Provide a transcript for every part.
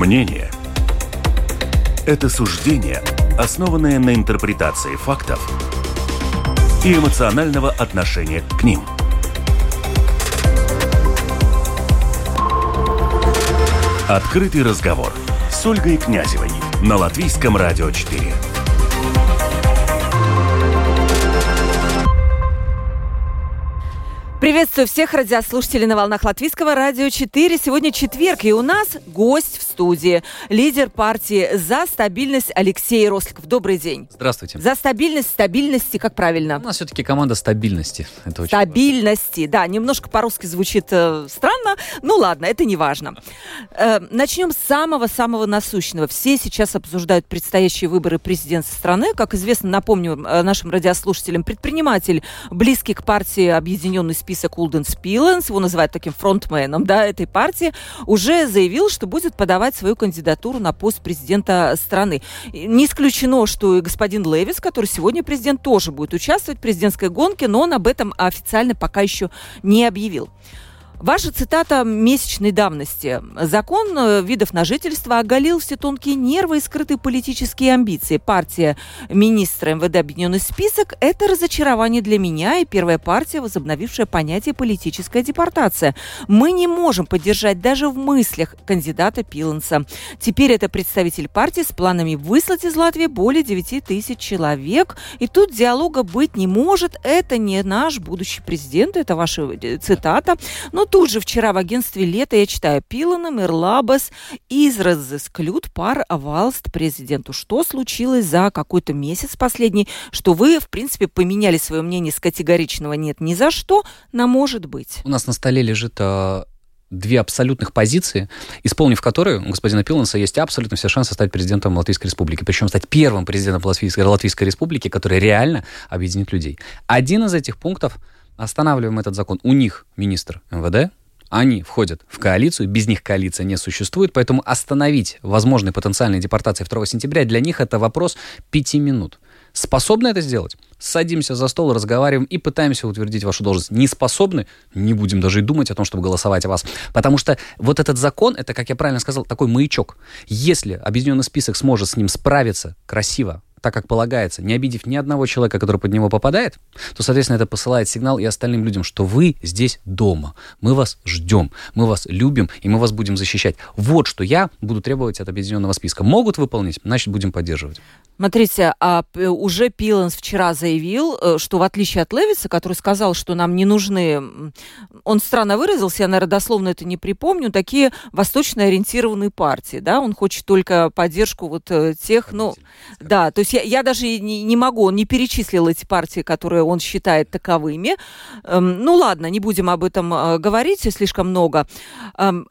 Мнение – это суждение, основанное на интерпретации фактов и эмоционального отношения к ним. Открытый разговор с Ольгой Князевой на Латвийском радио 4. Приветствую всех радиослушателей на волнах Латвийского радио 4. Сегодня четверг, и у нас гость в студии. Лидер партии «За стабильность» Алексей Росликов. Добрый день. Здравствуйте. За стабильность, стабильности, как правильно? У нас все-таки команда стабильности. Это очень стабильности, важно. да. Немножко по-русски звучит э, странно. Ну ладно, это не важно. Э, начнем с самого-самого насущного. Все сейчас обсуждают предстоящие выборы президента страны. Как известно, напомню э, нашим радиослушателям, предприниматель, близкий к партии Объединенный список список Улден Спиленс, его называют таким фронтменом да, этой партии, уже заявил, что будет подавать свою кандидатуру на пост президента страны. Не исключено, что и господин Левис, который сегодня президент, тоже будет участвовать в президентской гонке, но он об этом официально пока еще не объявил. Ваша цитата месячной давности. Закон э, видов на жительство оголил все тонкие нервы и скрытые политические амбиции. Партия министра МВД «Объединенный список» – это разочарование для меня и первая партия, возобновившая понятие «политическая депортация». Мы не можем поддержать даже в мыслях кандидата Пиланса. Теперь это представитель партии с планами выслать из Латвии более 9 тысяч человек. И тут диалога быть не может. Это не наш будущий президент, это ваша э, цитата. Но тут же вчера в агентстве «Лето» я читаю «Пиланом Ирлабас изразысклют пар авалст президенту». Что случилось за какой-то месяц последний, что вы, в принципе, поменяли свое мнение с категоричного «нет» ни за что на «может быть»? У нас на столе лежит э, две абсолютных позиции, исполнив которые у господина Пиланса есть абсолютно все шансы стать президентом Латвийской Республики. Причем стать первым президентом Латвийской, Латвийской Республики, который реально объединит людей. Один из этих пунктов – останавливаем этот закон. У них министр МВД, они входят в коалицию, без них коалиция не существует, поэтому остановить возможные потенциальные депортации 2 сентября для них это вопрос пяти минут. Способны это сделать? Садимся за стол, разговариваем и пытаемся утвердить вашу должность. Не способны? Не будем даже и думать о том, чтобы голосовать о вас. Потому что вот этот закон, это, как я правильно сказал, такой маячок. Если объединенный список сможет с ним справиться красиво, так, как полагается, не обидев ни одного человека, который под него попадает, то, соответственно, это посылает сигнал и остальным людям, что вы здесь дома. Мы вас ждем, мы вас любим, и мы вас будем защищать. Вот что я буду требовать от объединенного списка. Могут выполнить, значит, будем поддерживать. Смотрите, а уже Пиланс вчера заявил, э, что в отличие от Левиса, который сказал, что нам не нужны, он странно выразился, я, наверное, дословно это не припомню, такие восточно ориентированные партии, да, он хочет только поддержку вот э, тех, ну, да, то есть я, я даже не, не могу, он не перечислил эти партии, которые он считает таковыми. Эм, ну ладно, не будем об этом э, говорить слишком много. Эм,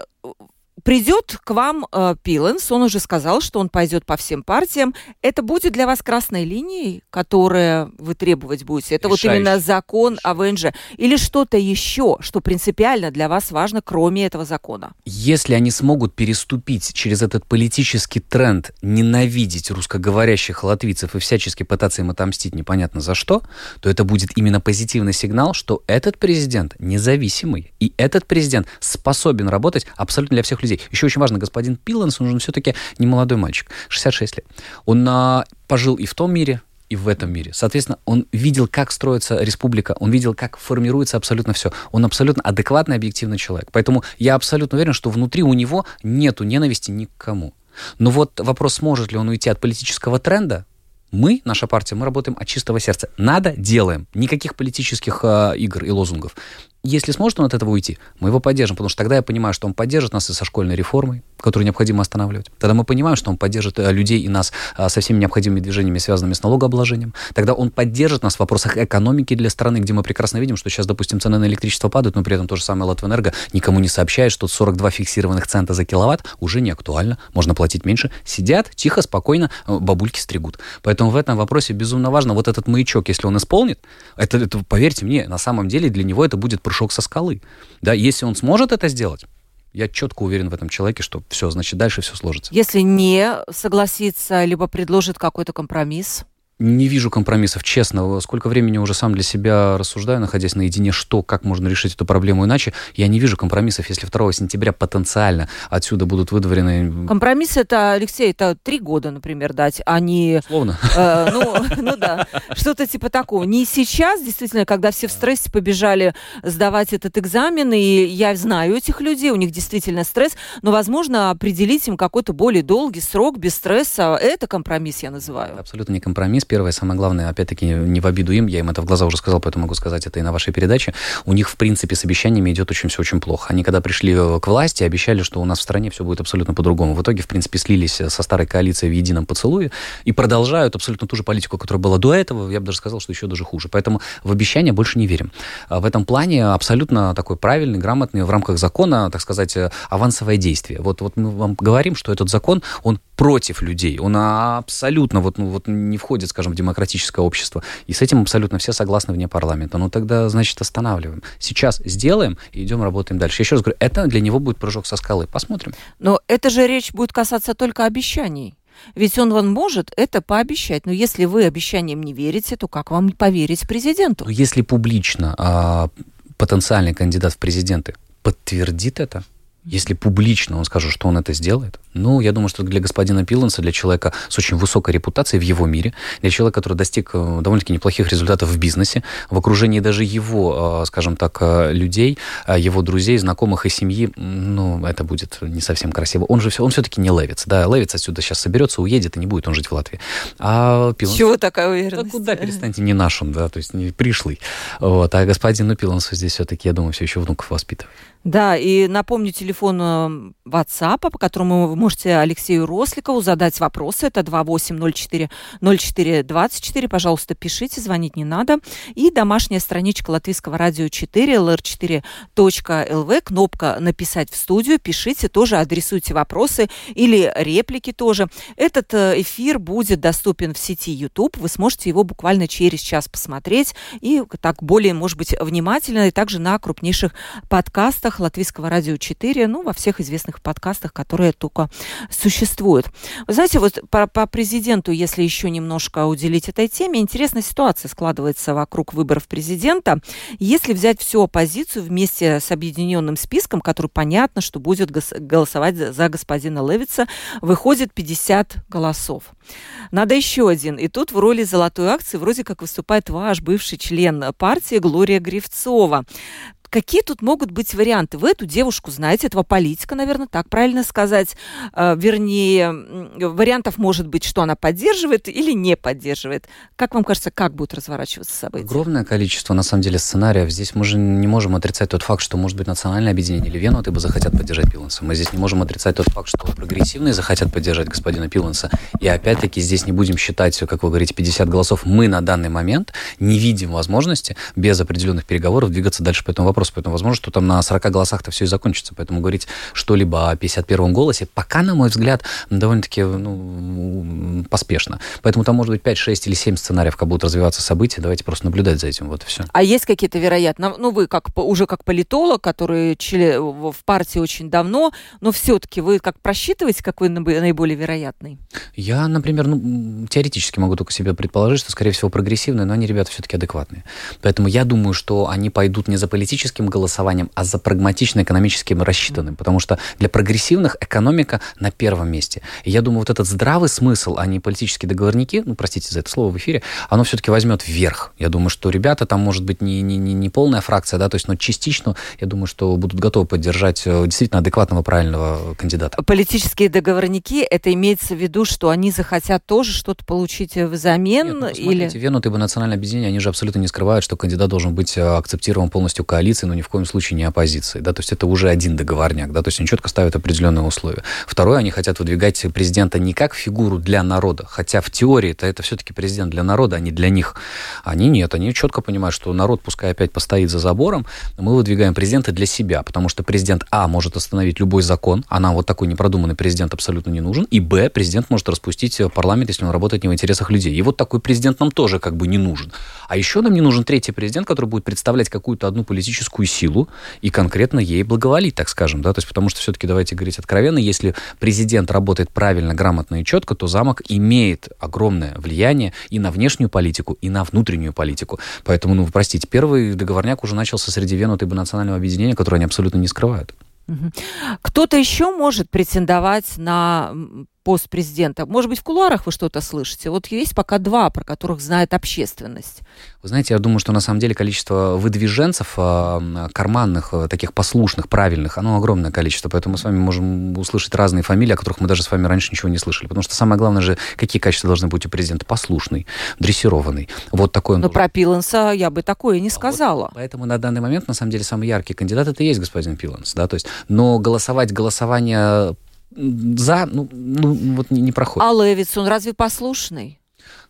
Придет к вам э, Пиленс, он уже сказал, что он пойдет по всем партиям. Это будет для вас красной линией, которую вы требовать будете? Это Решающий. вот именно закон о ВНЖ? Или что-то еще, что принципиально для вас важно, кроме этого закона? Если они смогут переступить через этот политический тренд ненавидеть русскоговорящих латвийцев и всячески пытаться им отомстить непонятно за что, то это будет именно позитивный сигнал, что этот президент независимый, и этот президент способен работать абсолютно для всех людей людей. Еще очень важно, господин Пиланс, он же все-таки не молодой мальчик, 66 лет. Он а, пожил и в том мире, и в этом мире. Соответственно, он видел, как строится республика, он видел, как формируется абсолютно все. Он абсолютно адекватный, объективный человек. Поэтому я абсолютно уверен, что внутри у него нету ненависти ни к кому. Но вот вопрос, сможет ли он уйти от политического тренда, мы, наша партия, мы работаем от чистого сердца. Надо, делаем. Никаких политических э, игр и лозунгов. Если сможет он от этого уйти, мы его поддержим, потому что тогда я понимаю, что он поддержит нас и со школьной реформой, которую необходимо останавливать. Тогда мы понимаем, что он поддержит э, людей и нас а, со всеми необходимыми движениями, связанными с налогообложением. Тогда он поддержит нас в вопросах экономики для страны, где мы прекрасно видим, что сейчас, допустим, цены на электричество падают, но при этом то же самое Латвэнерго никому не сообщает, что 42 фиксированных цента за киловатт уже не актуально, можно платить меньше. Сидят, тихо, спокойно, э, бабульки стригут. Поэтому в этом вопросе безумно важно вот этот маячок, если он исполнит, это, это поверьте мне, на самом деле для него это будет прыжок со скалы. Да, если он сможет это сделать, я четко уверен в этом человеке, что все, значит, дальше все сложится. Если не согласится, либо предложит какой-то компромисс? Не вижу компромиссов, честно. Сколько времени уже сам для себя рассуждаю, находясь наедине, что, как можно решить эту проблему иначе. Я не вижу компромиссов, если 2 сентября потенциально отсюда будут выдворены... Компромисс это, Алексей, это три года, например, дать, а не... Словно. Э, ну, ну да, что-то типа такого. Не сейчас, действительно, когда все в стрессе побежали сдавать этот экзамен, и я знаю этих людей, у них действительно стресс, но, возможно, определить им какой-то более долгий срок без стресса, это компромисс, я называю. Абсолютно не компромисс первое, самое главное, опять-таки, не в обиду им, я им это в глаза уже сказал, поэтому могу сказать это и на вашей передаче, у них, в принципе, с обещаниями идет очень все очень плохо. Они, когда пришли к власти, обещали, что у нас в стране все будет абсолютно по-другому. В итоге, в принципе, слились со старой коалицией в едином поцелуе и продолжают абсолютно ту же политику, которая была до этого, я бы даже сказал, что еще даже хуже. Поэтому в обещания больше не верим. А в этом плане абсолютно такой правильный, грамотный, в рамках закона, так сказать, авансовое действие. Вот, вот мы вам говорим, что этот закон, он против людей, он абсолютно вот, ну, вот не входит, скажем, в демократическое общество. И с этим абсолютно все согласны вне парламента. Ну тогда, значит, останавливаем. Сейчас сделаем и идем работаем дальше. Еще раз говорю, это для него будет прыжок со скалы. Посмотрим. Но это же речь будет касаться только обещаний. Ведь он, он может это пообещать. Но если вы обещаниям не верите, то как вам поверить президенту? Но если публично а, потенциальный кандидат в президенты подтвердит это, если публично он скажет, что он это сделает, ну, я думаю, что для господина Пиланса, для человека с очень высокой репутацией в его мире, для человека, который достиг э, довольно-таки неплохих результатов в бизнесе, в окружении даже его, э, скажем так, э, людей, его друзей, знакомых и семьи, ну, это будет не совсем красиво. Он же все, он все-таки не Левиц, да, Левиц отсюда сейчас соберется, уедет, и не будет он жить в Латвии. А Пиланс... Чего такая уверенность? Да куда, перестаньте, не наш он, да, то есть не пришлый. Вот, а господину Пилансу здесь все-таки, я думаю, все еще внуков воспитывает. Да, и напомню телефон э, WhatsApp, по которому вы можете Алексею Росликову задать вопросы. Это 2804-0424. Пожалуйста, пишите, звонить не надо. И домашняя страничка Латвийского радио 4, lr4.lv, кнопка «Написать в студию». Пишите, тоже адресуйте вопросы или реплики тоже. Этот э, эфир будет доступен в сети YouTube. Вы сможете его буквально через час посмотреть и так более, может быть, внимательно, и также на крупнейших подкастах Латвийского радио 4, ну, во всех известных подкастах, которые только существуют. Вы знаете, вот по, по президенту, если еще немножко уделить этой теме, интересная ситуация складывается вокруг выборов президента. Если взять всю оппозицию вместе с объединенным списком, который понятно, что будет голосовать за господина Левица, выходит 50 голосов. Надо еще один. И тут в роли золотой акции вроде как выступает ваш бывший член партии Глория Гривцова. Какие тут могут быть варианты? Вы эту девушку знаете, этого политика, наверное, так правильно сказать. Э, вернее, вариантов может быть, что она поддерживает или не поддерживает. Как вам кажется, как будут разворачиваться события? Огромное количество, на самом деле, сценариев. Здесь мы же не можем отрицать тот факт, что, может быть, национальное объединение или Вену бы захотят поддержать Пиланса. Мы здесь не можем отрицать тот факт, что прогрессивные захотят поддержать господина Пиланса. И опять-таки здесь не будем считать, как вы говорите, 50 голосов. Мы на данный момент не видим возможности без определенных переговоров двигаться дальше по этому вопросу вопрос, поэтому возможно, что там на 40 голосах-то все и закончится. Поэтому говорить что-либо о 51-м голосе пока, на мой взгляд, довольно-таки ну, поспешно. Поэтому там может быть 5, 6 или 7 сценариев, как будут развиваться события. Давайте просто наблюдать за этим. Вот и все. А есть какие-то вероятно, ну вы как уже как политолог, который в партии очень давно, но все-таки вы как просчитываете, какой наиболее вероятный? Я, например, ну, теоретически могу только себе предположить, что, скорее всего, прогрессивные, но они ребята все-таки адекватные. Поэтому я думаю, что они пойдут не за политическим политическим голосованием, а за прагматично-экономическим рассчитанным. Потому что для прогрессивных экономика на первом месте. И я думаю, вот этот здравый смысл, а не политические договорники, ну, простите за это слово в эфире, оно все-таки возьмет вверх. Я думаю, что ребята там, может быть, не, не, не, не полная фракция, да, то есть, но частично, я думаю, что будут готовы поддержать э, действительно адекватного, правильного кандидата. Политические договорники, это имеется в виду, что они захотят тоже что-то получить взамен? Нет, ну, или... Вену, ты бы национальное объединение, они же абсолютно не скрывают, что кандидат должен быть э, акцептирован полностью коалицией, позиции, но ни в коем случае не оппозиции. Да? То есть это уже один договорняк. Да? То есть они четко ставят определенные условия. Второе, они хотят выдвигать президента не как фигуру для народа, хотя в теории это, это все-таки президент для народа, а не для них. Они нет, они четко понимают, что народ пускай опять постоит за забором, мы выдвигаем президента для себя, потому что президент, а, может остановить любой закон, а нам вот такой непродуманный президент абсолютно не нужен, и, б, президент может распустить парламент, если он работает не в интересах людей. И вот такой президент нам тоже как бы не нужен. А еще нам не нужен третий президент, который будет представлять какую-то одну политическую политическую силу и конкретно ей благоволить, так скажем, да, то есть потому что все-таки, давайте говорить откровенно, если президент работает правильно, грамотно и четко, то замок имеет огромное влияние и на внешнюю политику, и на внутреннюю политику. Поэтому, ну, простите, первый договорняк уже начался среди Венуты и национального объединения, которое они абсолютно не скрывают. Кто-то еще может претендовать на пост президента. Может быть, в кулуарах вы что-то слышите? Вот есть пока два, про которых знает общественность. Вы знаете, я думаю, что на самом деле количество выдвиженцев, а, карманных, а, таких послушных, правильных, оно огромное количество, поэтому мы с вами можем услышать разные фамилии, о которых мы даже с вами раньше ничего не слышали. Потому что самое главное же, какие качества должны быть у президента? Послушный, дрессированный. Вот такой он. Но должен. про Пиланса я бы такое не сказала. Вот, поэтому на данный момент, на самом деле, самый яркий кандидат это и есть господин Пиланс. Да? То есть, но голосовать голосование за, ну, ну вот не, не проходит. А Левиц, он разве послушный?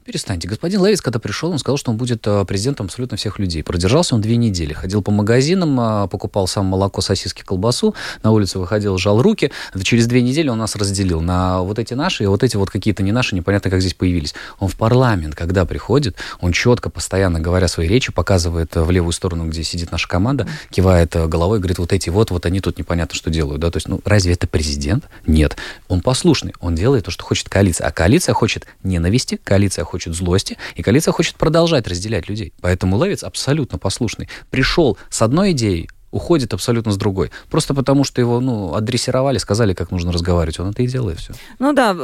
Перестаньте. Господин Левис, когда пришел, он сказал, что он будет э, президентом абсолютно всех людей. Продержался он две недели. Ходил по магазинам, э, покупал сам молоко, сосиски, колбасу. На улицу выходил, жал руки. Через две недели он нас разделил на вот эти наши и вот эти вот какие-то не наши, непонятно, как здесь появились. Он в парламент, когда приходит, он четко, постоянно говоря свои речи, показывает э, в левую сторону, где сидит наша команда, кивает головой, говорит, вот эти вот, вот они тут непонятно, что делают. Да? То есть, ну, разве это президент? Нет. Он послушный. Он делает то, что хочет коалиция. А коалиция хочет ненависти, коалиция хочет хочет злости, и коалиция хочет продолжать разделять людей. Поэтому Левиц абсолютно послушный. Пришел с одной идеей, уходит абсолютно с другой. Просто потому, что его, ну, адресировали, сказали, как нужно разговаривать. Он это и делает все. Ну да,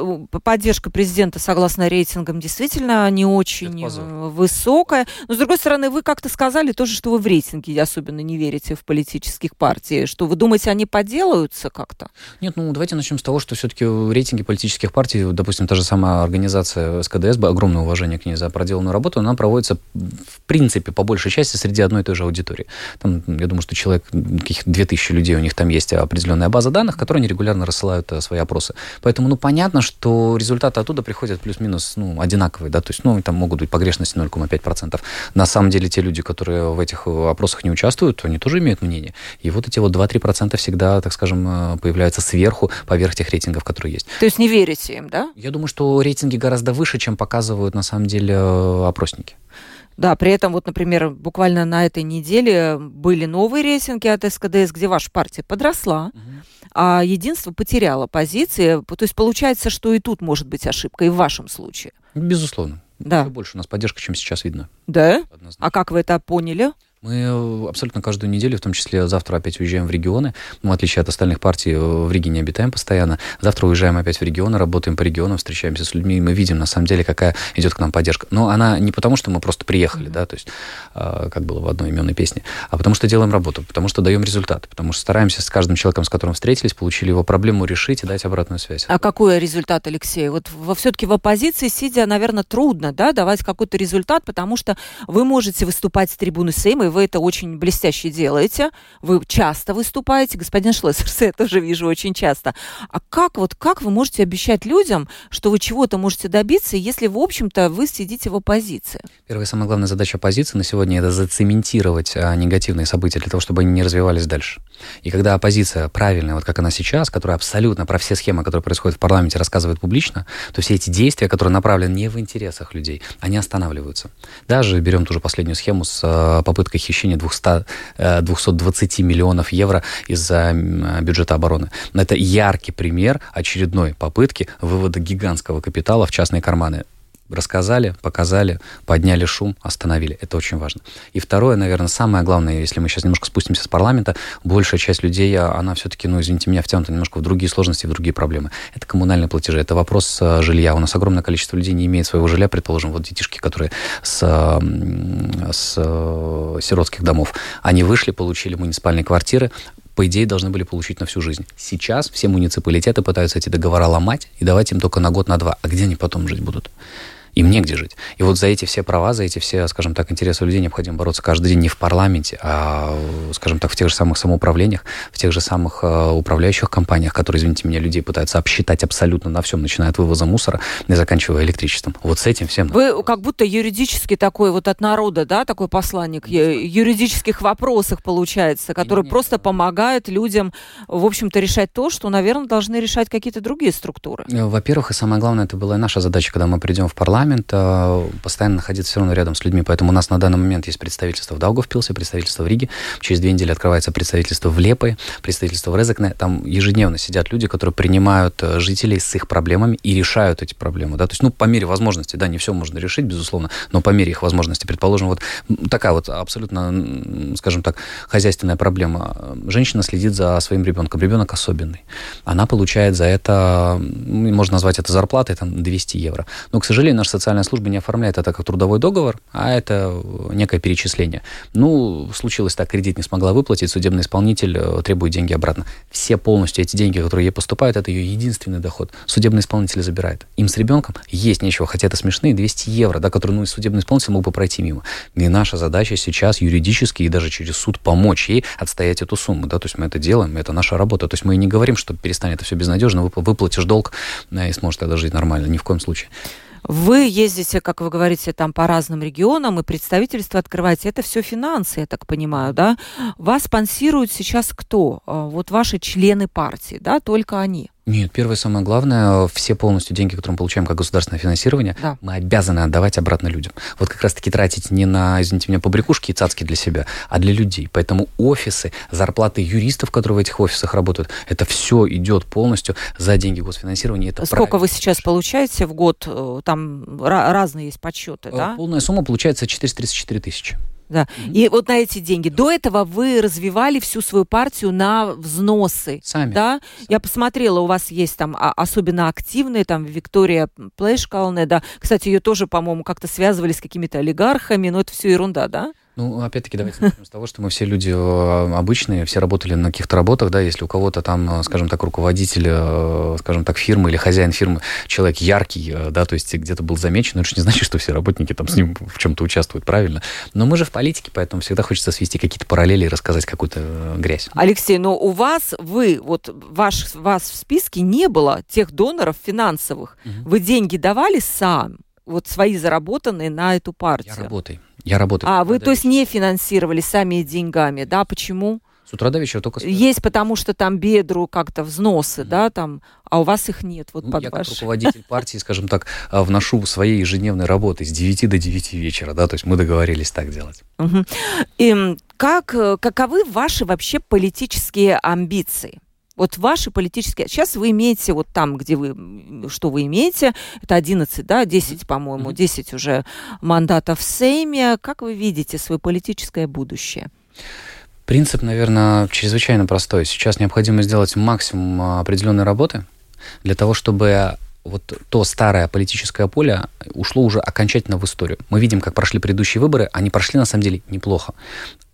поддержка президента, согласно рейтингам, действительно не очень э, высокая. Но, с другой стороны, вы как-то сказали тоже, что вы в рейтинге особенно не верите в политических партий. Что вы думаете, они поделаются как-то? Нет, ну, давайте начнем с того, что все-таки рейтинги политических партий, допустим, та же самая организация СКДС, огромное уважение к ней за проделанную работу, она проводится, в принципе, по большей части среди одной и той же аудитории. Там, я думаю, что человек человек, каких 2000 людей, у них там есть определенная база данных, которые они регулярно рассылают э, свои опросы. Поэтому, ну, понятно, что результаты оттуда приходят плюс-минус, ну, одинаковые, да, то есть, ну, там могут быть погрешности 0,5%. На самом деле, те люди, которые в этих э, опросах не участвуют, они тоже имеют мнение. И вот эти вот 2-3% всегда, так скажем, э, появляются сверху, поверх тех рейтингов, которые есть. То есть не верите им, да? Я думаю, что рейтинги гораздо выше, чем показывают, на самом деле, опросники. Да, при этом, вот, например, буквально на этой неделе были новые рейтинги от СКДС, где ваша партия подросла, угу. а единство потеряло позиции. То есть получается, что и тут может быть ошибка, и в вашем случае. Безусловно. Да. Больше у нас поддержка, чем сейчас видно. Да? Однозначно. А как вы это поняли? Мы э, абсолютно каждую неделю, в том числе завтра опять уезжаем в регионы. Мы, в отличие от остальных партий, э, в Риге не обитаем постоянно. Завтра уезжаем опять в регионы, работаем по регионам, встречаемся с людьми, и мы видим, на самом деле, какая идет к нам поддержка. Но она не потому, что мы просто приехали, mm-hmm. да, то есть, э, как было в одной именной песне, а потому что делаем работу, потому что даем результат, потому что стараемся с каждым человеком, с которым встретились, получили его проблему решить и дать обратную связь. А какой результат, Алексей? Вот все-таки в оппозиции, сидя, наверное, трудно, да, давать какой-то результат, потому что вы можете выступать с трибуны Сейма, и вы это очень блестяще делаете, вы часто выступаете, господин Шлессерс, я тоже вижу очень часто. А как вот, как вы можете обещать людям, что вы чего-то можете добиться, если, в общем-то, вы сидите в оппозиции? Первая самая главная задача оппозиции на сегодня – это зацементировать а, негативные события для того, чтобы они не развивались дальше. И когда оппозиция правильная, вот как она сейчас, которая абсолютно про все схемы, которые происходят в парламенте, рассказывает публично, то все эти действия, которые направлены не в интересах людей, они останавливаются. Даже берем ту же последнюю схему с а, попыткой хищения 200 220 э, миллионов евро из-за бюджета обороны. Это яркий пример очередной попытки вывода гигантского капитала в частные карманы рассказали, показали, подняли шум, остановили. Это очень важно. И второе, наверное, самое главное, если мы сейчас немножко спустимся с парламента, большая часть людей, а, она все-таки, ну, извините меня, втянута немножко в другие сложности, в другие проблемы. Это коммунальные платежи, это вопрос э, жилья. У нас огромное количество людей не имеет своего жилья, предположим, вот детишки, которые с, с э, сиротских домов, они вышли, получили муниципальные квартиры, по идее, должны были получить на всю жизнь. Сейчас все муниципалитеты пытаются эти договора ломать и давать им только на год, на два. А где они потом жить будут? Им негде жить. И вот за эти все права, за эти все, скажем так, интересы людей необходимо бороться каждый день не в парламенте, а, скажем так, в тех же самых самоуправлениях, в тех же самых э, управляющих компаниях, которые, извините меня, людей пытаются обсчитать абсолютно на всем, начиная от вывоза мусора и заканчивая электричеством. Вот с этим всем. Вы как будто юридически такой вот от народа, да, такой посланник, юридических вопросах получается, который нет, просто нет. помогает людям, в общем-то, решать то, что, наверное, должны решать какие-то другие структуры. Во-первых, и самое главное, это была наша задача, когда мы придем в парламент, парламент э, постоянно находиться все равно рядом с людьми. Поэтому у нас на данный момент есть представительство в Даугавпилсе, представительство в Риге. Через две недели открывается представительство в Лепое, представительство в Резекне. Там ежедневно сидят люди, которые принимают э, жителей с их проблемами и решают эти проблемы. Да? То есть, ну, по мере возможности, да, не все можно решить, безусловно, но по мере их возможности. Предположим, вот такая вот абсолютно, скажем так, хозяйственная проблема. Женщина следит за своим ребенком. Ребенок особенный. Она получает за это, можно назвать это зарплатой, там, 200 евро. Но, к сожалению, наша социальная служба не оформляет это как трудовой договор, а это некое перечисление. Ну, случилось так, кредит не смогла выплатить, судебный исполнитель э, требует деньги обратно. Все полностью эти деньги, которые ей поступают, это ее единственный доход. Судебный исполнитель забирает. Им с ребенком есть нечего, хотя это смешные 200 евро, да, которые ну, судебный исполнитель мог бы пройти мимо. И наша задача сейчас юридически и даже через суд помочь ей отстоять эту сумму. Да, то есть мы это делаем, это наша работа. То есть мы не говорим, что перестанет это все безнадежно, выплатишь долг и сможешь тогда жить нормально. Ни в коем случае. Вы ездите, как вы говорите, там по разным регионам и представительство открываете. Это все финансы, я так понимаю, да? Вас спонсируют сейчас кто? А, вот ваши члены партии, да, только они? Нет, первое самое главное, все полностью деньги, которые мы получаем как государственное финансирование, да. мы обязаны отдавать обратно людям. Вот как раз-таки тратить не на, извините меня, побрякушки и цацки для себя, а для людей. Поэтому офисы, зарплаты юристов, которые в этих офисах работают, это все идет полностью за деньги госфинансирования. Это Сколько правильно. вы сейчас получаете в год? Э, там разные есть подсчеты, э, да? Полная сумма получается 434 тысячи. Да. Mm-hmm. И вот на эти деньги. До этого вы развивали всю свою партию на взносы. Сами. Да? Сами. Я посмотрела, у вас есть там а, особенно активные, там Виктория Плэшкалне, да. Кстати, ее тоже, по-моему, как-то связывали с какими-то олигархами, но это все ерунда, да? Ну, опять-таки, давайте начнем с того, что мы все люди э, обычные, все работали на каких-то работах, да, если у кого-то там, э, скажем так, руководитель, э, скажем так, фирмы или хозяин фирмы, человек яркий, да, то есть где-то был замечен, это же не значит, что все работники там с ним в чем-то участвуют, правильно? Но мы же в политике, поэтому всегда хочется свести какие-то параллели и рассказать какую-то грязь. Алексей, но у вас, вы, вот ваш, вас в списке не было тех доноров финансовых. Угу. Вы деньги давали сам? вот свои заработанные на эту партию. Я работаю. Я работаю. А, вы, то есть, не финансировали сами деньгами, да? Почему? С утра до вечера только... Есть потому, что там бедру как-то взносы, mm-hmm. да, там, а у вас их нет. Вот ну, под я ваш... как руководитель партии, скажем так, а, вношу своей ежедневной работы с 9 до 9 вечера, да, то есть мы договорились так делать. Угу. И как, э, каковы ваши вообще политические амбиции? Вот ваши политические... Сейчас вы имеете вот там, где вы... Что вы имеете? Это 11, да? 10, по-моему. 10 уже мандатов в Сейме. Как вы видите свое политическое будущее? Принцип, наверное, чрезвычайно простой. Сейчас необходимо сделать максимум а, определенной работы для того, чтобы вот то старое политическое поле ушло уже окончательно в историю. Мы видим, как прошли предыдущие выборы, они прошли на самом деле неплохо.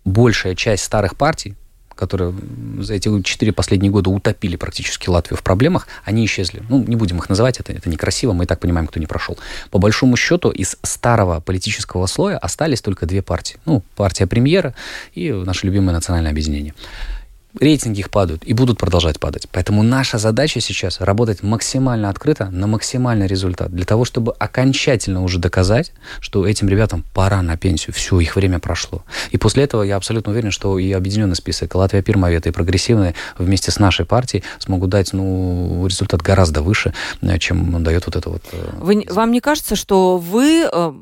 Большая часть старых партий, которые за эти четыре последние года утопили практически Латвию в проблемах, они исчезли. Ну, не будем их называть, это, это некрасиво, мы и так понимаем, кто не прошел. По большому счету, из старого политического слоя остались только две партии. Ну, партия премьера и наше любимое национальное объединение рейтинги их падают и будут продолжать падать. Поэтому наша задача сейчас работать максимально открыто на максимальный результат, для того, чтобы окончательно уже доказать, что этим ребятам пора на пенсию, все, их время прошло. И после этого я абсолютно уверен, что и объединенный список Латвия, Пирмавета и Прогрессивные вместе с нашей партией смогут дать ну, результат гораздо выше, э, чем дает вот это вот... Э, вы, вам не кажется, что вы э,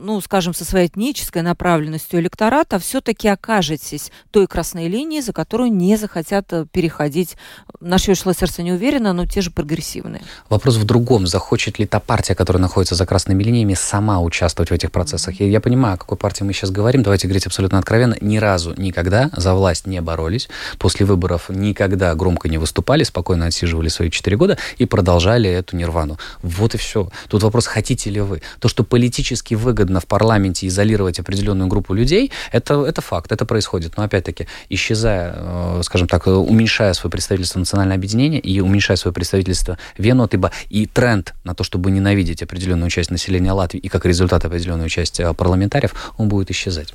ну, скажем, со своей этнической направленностью электората, все-таки окажетесь той красной линией, за которую не захотят э, переходить. Наше ушло сердце не уверено, но те же прогрессивные. Вопрос в другом. Захочет ли та партия, которая находится за красными линиями, сама участвовать в этих процессах? Я, я понимаю, о какой партии мы сейчас говорим. Давайте говорить абсолютно откровенно. Ни разу, никогда за власть не боролись. После выборов никогда громко не выступали, спокойно отсиживали свои четыре года и продолжали эту нирвану. Вот и все. Тут вопрос, хотите ли вы. То, что политически выгодно выгодно в парламенте изолировать определенную группу людей, это, это факт, это происходит. Но опять-таки, исчезая, э, скажем так, уменьшая свое представительство национальное объединение и уменьшая свое представительство Венотыба и тренд на то, чтобы ненавидеть определенную часть населения Латвии и как результат определенную часть э, парламентариев, он будет исчезать.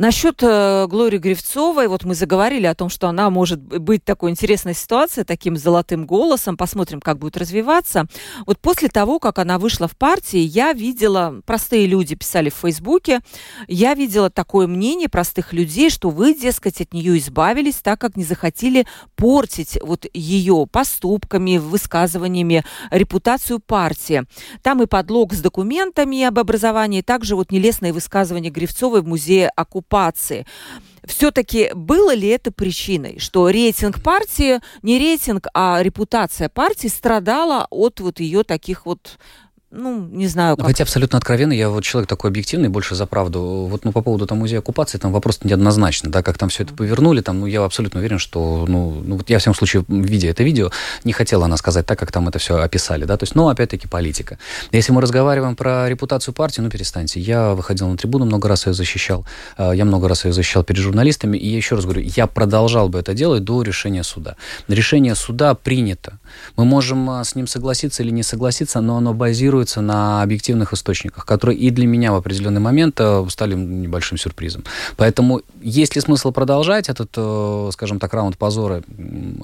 Насчет э, Глории Гривцовой, вот мы заговорили о том, что она может быть такой интересной ситуацией, таким золотым голосом. Посмотрим, как будет развиваться. Вот после того, как она вышла в партии, я видела, простые люди писали в Фейсбуке, я видела такое мнение простых людей, что вы, дескать, от нее избавились, так как не захотели портить вот ее поступками, высказываниями, репутацию партии. Там и подлог с документами об образовании, также вот нелестные высказывания Гривцовой в музее оккупации оккупации. Все-таки было ли это причиной, что рейтинг партии, не рейтинг, а репутация партии страдала от вот ее таких вот ну, не знаю, как... Давайте абсолютно откровенно, я вот человек такой объективный, больше за правду. Вот ну, по поводу там музея оккупации, там вопрос неоднозначный, да, как там все это повернули, там, ну, я абсолютно уверен, что, ну, ну вот я, в всяком случае, видя это видео, не хотела она сказать так, как там это все описали, да, то есть, ну, опять-таки, политика. Если мы разговариваем про репутацию партии, ну, перестаньте. Я выходил на трибуну, много раз ее защищал, э, я много раз ее защищал перед журналистами, и я еще раз говорю, я продолжал бы это делать до решения суда. Решение суда принято. Мы можем э, с ним согласиться или не согласиться, но оно базируется на объективных источниках, которые и для меня в определенный момент э, стали небольшим сюрпризом. Поэтому есть ли смысл продолжать этот, э, скажем так, раунд позора,